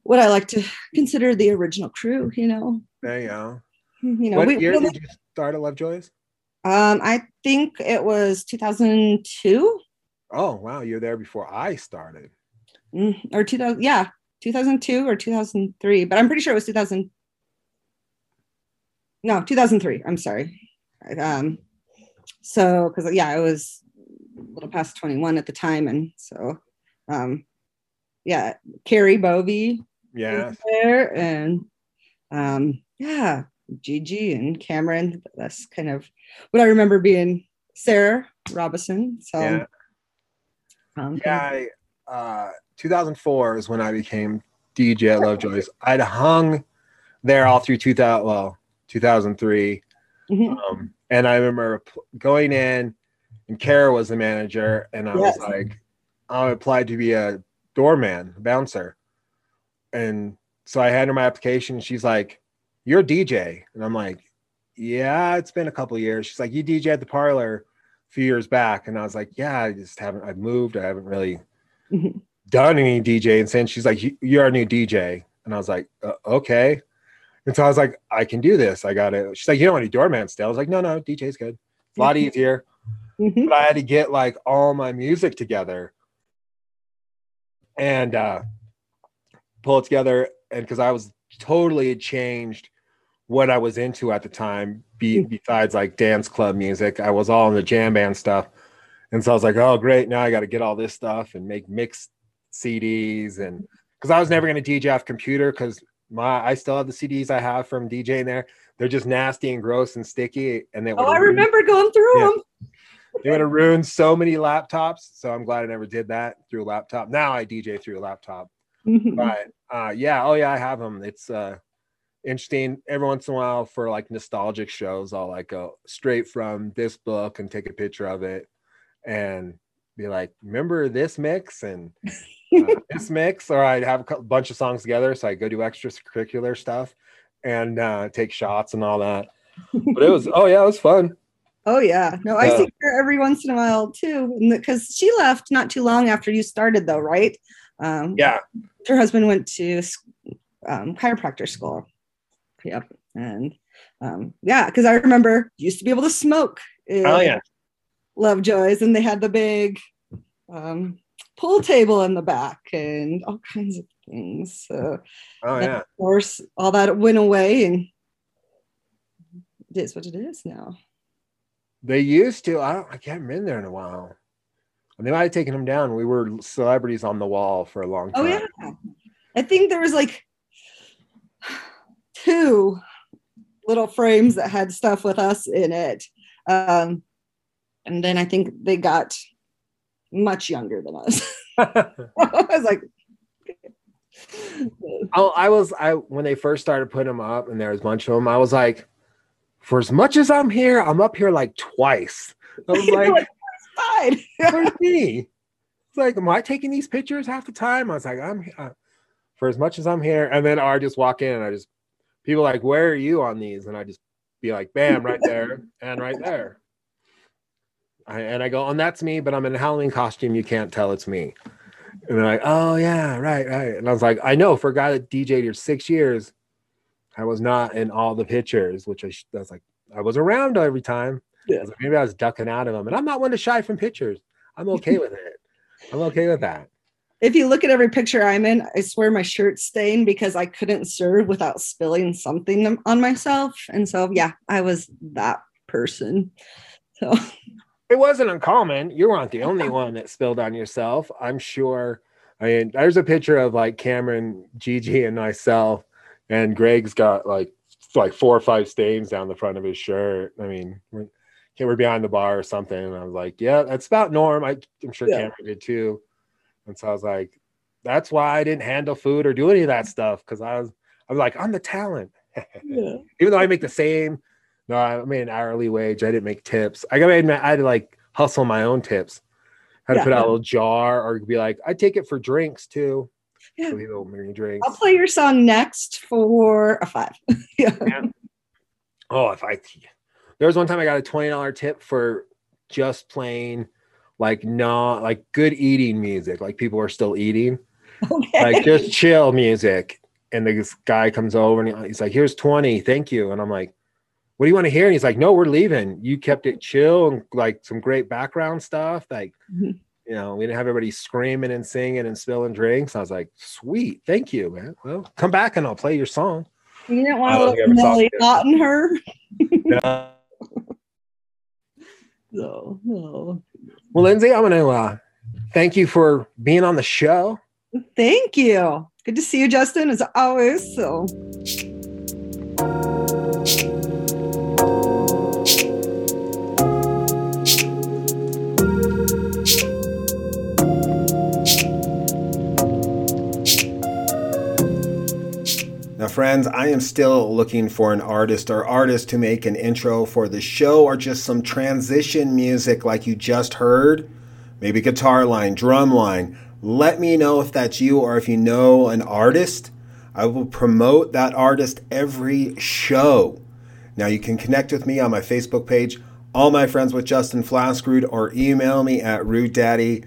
what I like to consider the original crew, you know. There you go. You know, what we, year we- did you start at Lovejoy's? um I think it was 2002 Oh wow, you're there before I started. mm, or 2000, yeah, 2002 or 2003, but I'm pretty sure it was 2000. No, 2003. I'm sorry. Um, so because yeah, I was a little past 21 at the time, and so um, yeah, Carrie Bovey Yeah. there, and um, yeah, Gigi and Cameron. That's kind of what I remember being Sarah Robinson. So Yeah. Um, Yeah, I, uh, 2004 is when I became DJ at Lovejoy's. I'd hung there all through 2000, well, 2003. mhm. Um, and I remember going in, and Kara was the manager, and I Yes. was like, I applied to be a doorman, bouncer. And so I had her my application. And she's like, You're a DJ. And I'm like, Yeah, it's been a couple of years. She's like, You DJ at the parlor few years back. And I was like, Yeah, I just haven't, I've moved. I haven't really Mhm. done any DJing since. She's like, "You- You're a new DJ. And I was like, uh, Okay. And so I was like, I can do this. I got it. She's like, You don't want do doorman still. I was like, No, no, DJ's good. It's a lot easier Mhm. but I had to get like all my music together and uh pull it together and because I was totally changed what I was into at the time be, besides like dance club music I was all in the jam band stuff and so I was like oh great now I got to get all this stuff and make mixed CDs and because I was never going to DJ off computer because my I still have the CDs I have from DJing there they're just nasty and gross and sticky and they Oh, I ruined- remember going through Yeah. them. they would have ruined so many laptops. So I'm glad I never did that through a laptop. Now I DJ through a laptop. Mhm. But uh, yeah, oh yeah, I have them. It's uh, interesting. Every once in a while for like nostalgic shows, I'll like go straight from this book and take a picture of it and be like, remember this mix and uh, this mix? Or I'd have a bunch of songs together. So I go do extracurricular stuff and uh, take shots and all that. But it was, oh yeah, it was fun. Oh yeah, no, I Yeah. see her every once in a while too, because she left not too long after you started, though, right? Um, Yeah. her husband went to um, chiropractor school. Yep, and um, yeah, because I remember used to be able to smoke. in Oh yeah. Lovejoys, and they had the big um, pool table in the back and all kinds of things. So Oh yeah. of course, all that went away, and it is what it is now. They used to. I don't. I can't been there in a while. And they might have taken them down. We were celebrities on the wall for a long time. Oh yeah. I think there was like two little frames that had stuff with us in it. Um, and then I think they got much younger than us. I was like, Oh, I was I when they first started putting them up and there was a bunch of them. I was like, for as much as I'm here, I'm up here like twice. I was like, fine. where's me? It's like, am I taking these pictures half the time? I was like, I'm uh, for as much as I'm here, and then I just walk in and I just people like, where are you on these? And I just be like, bam, right there and right there. I, and I go, oh, and that's me, but I'm in a Halloween costume. You can't tell it's me. And they're like, oh yeah, right, right. And I was like, I know for a guy that DJed here six years, I was not in all the pictures, which I, sh- I was like, I was around every time. Yeah. I like, maybe I was ducking out of them. And I'm not one to shy from pictures. I'm okay with it. I'm okay with that. If you look at every picture I'm in, I swear my shirt's stained because I couldn't serve without spilling something on myself. And so, yeah, I was that person. So, It wasn't uncommon. You weren't the only one that spilled on yourself. I'm sure. I mean, there's a picture of like Cameron, Gigi, and myself, and Greg's got like like four or five stains down the front of his shirt. I mean, we're, we're behind the bar or something. And I was like, yeah, that's about norm. I, I'm sure Yeah. Cameron did too. And so I was like, that's why I didn't handle food or do any of that stuff because I was I was like, I'm the talent. yeah. Even though I make the same, no, I made an hourly wage. I didn't make tips. I got made. I had to like hustle my own tips. I had to put out a little jar or be like, I take it for drinks too. Yeah. So people bring drinks. I'll play your song next for a five. yeah. Oh, if I there was one time I got a twenty dollar tip for just playing like not like good eating music, like people are still eating, Okay. like just chill music. And this guy comes over and he's like, "Here's twenty, thank you." And I'm like, "What do you want to hear?" And he's like, "No, we're leaving. You kept it chill and like some great background stuff. Like, Mhm. you know, we didn't have everybody screaming and singing and spilling drinks." I was like, "Sweet, thank you, man. Well, come back and I'll play your song." you didn't want I a don't I ever saw Nelly hot in her. Yeah. No, no. Well, Lindsey, I'm gonna uh, thank you for being on the show. Thank you. Good to see you, Justin, as always. So friends, I am still looking for an artist or artist to make an intro for the show or just some transition music like you just heard. Maybe guitar line, drum line. Let me know if that's you or if you know an artist. I will promote that artist every show. Now, you can connect with me on my Facebook page, All My Friends with Justin Flaskerud, or email me at rudedaddy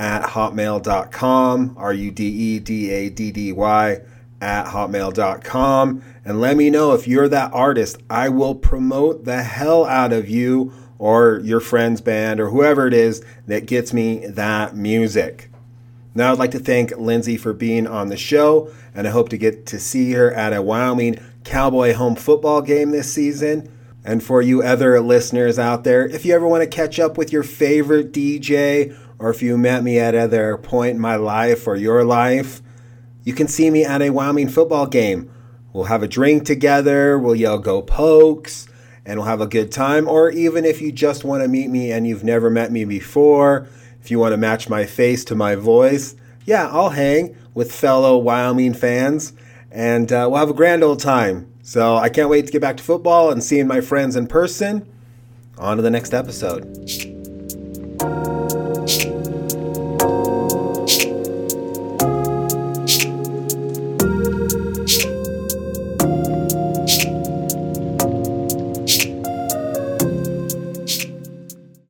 at hotmail.com, R U D E D A D D Y at hotmail.com. And let me know if you're that artist. I will promote the hell out of you or your friend's band or whoever it is that gets me that music. Now, I'd like to thank Lindsey for being on the show, and I hope to get to see her at a Wyoming Cowboy home football game this season. And for you other listeners out there, if you ever want to catch up with your favorite DJ, or if you met me at other point in my life or your life, you can see me at a Wyoming football game. We'll have a drink together, we'll yell go pokes, and we'll have a good time. Or even if you just want to meet me and you've never met me before, if you want to match my face to my voice, yeah, I'll hang with fellow Wyoming fans and uh, we'll have a grand old time. So I can't wait to get back to football and seeing my friends in person. On to the next episode.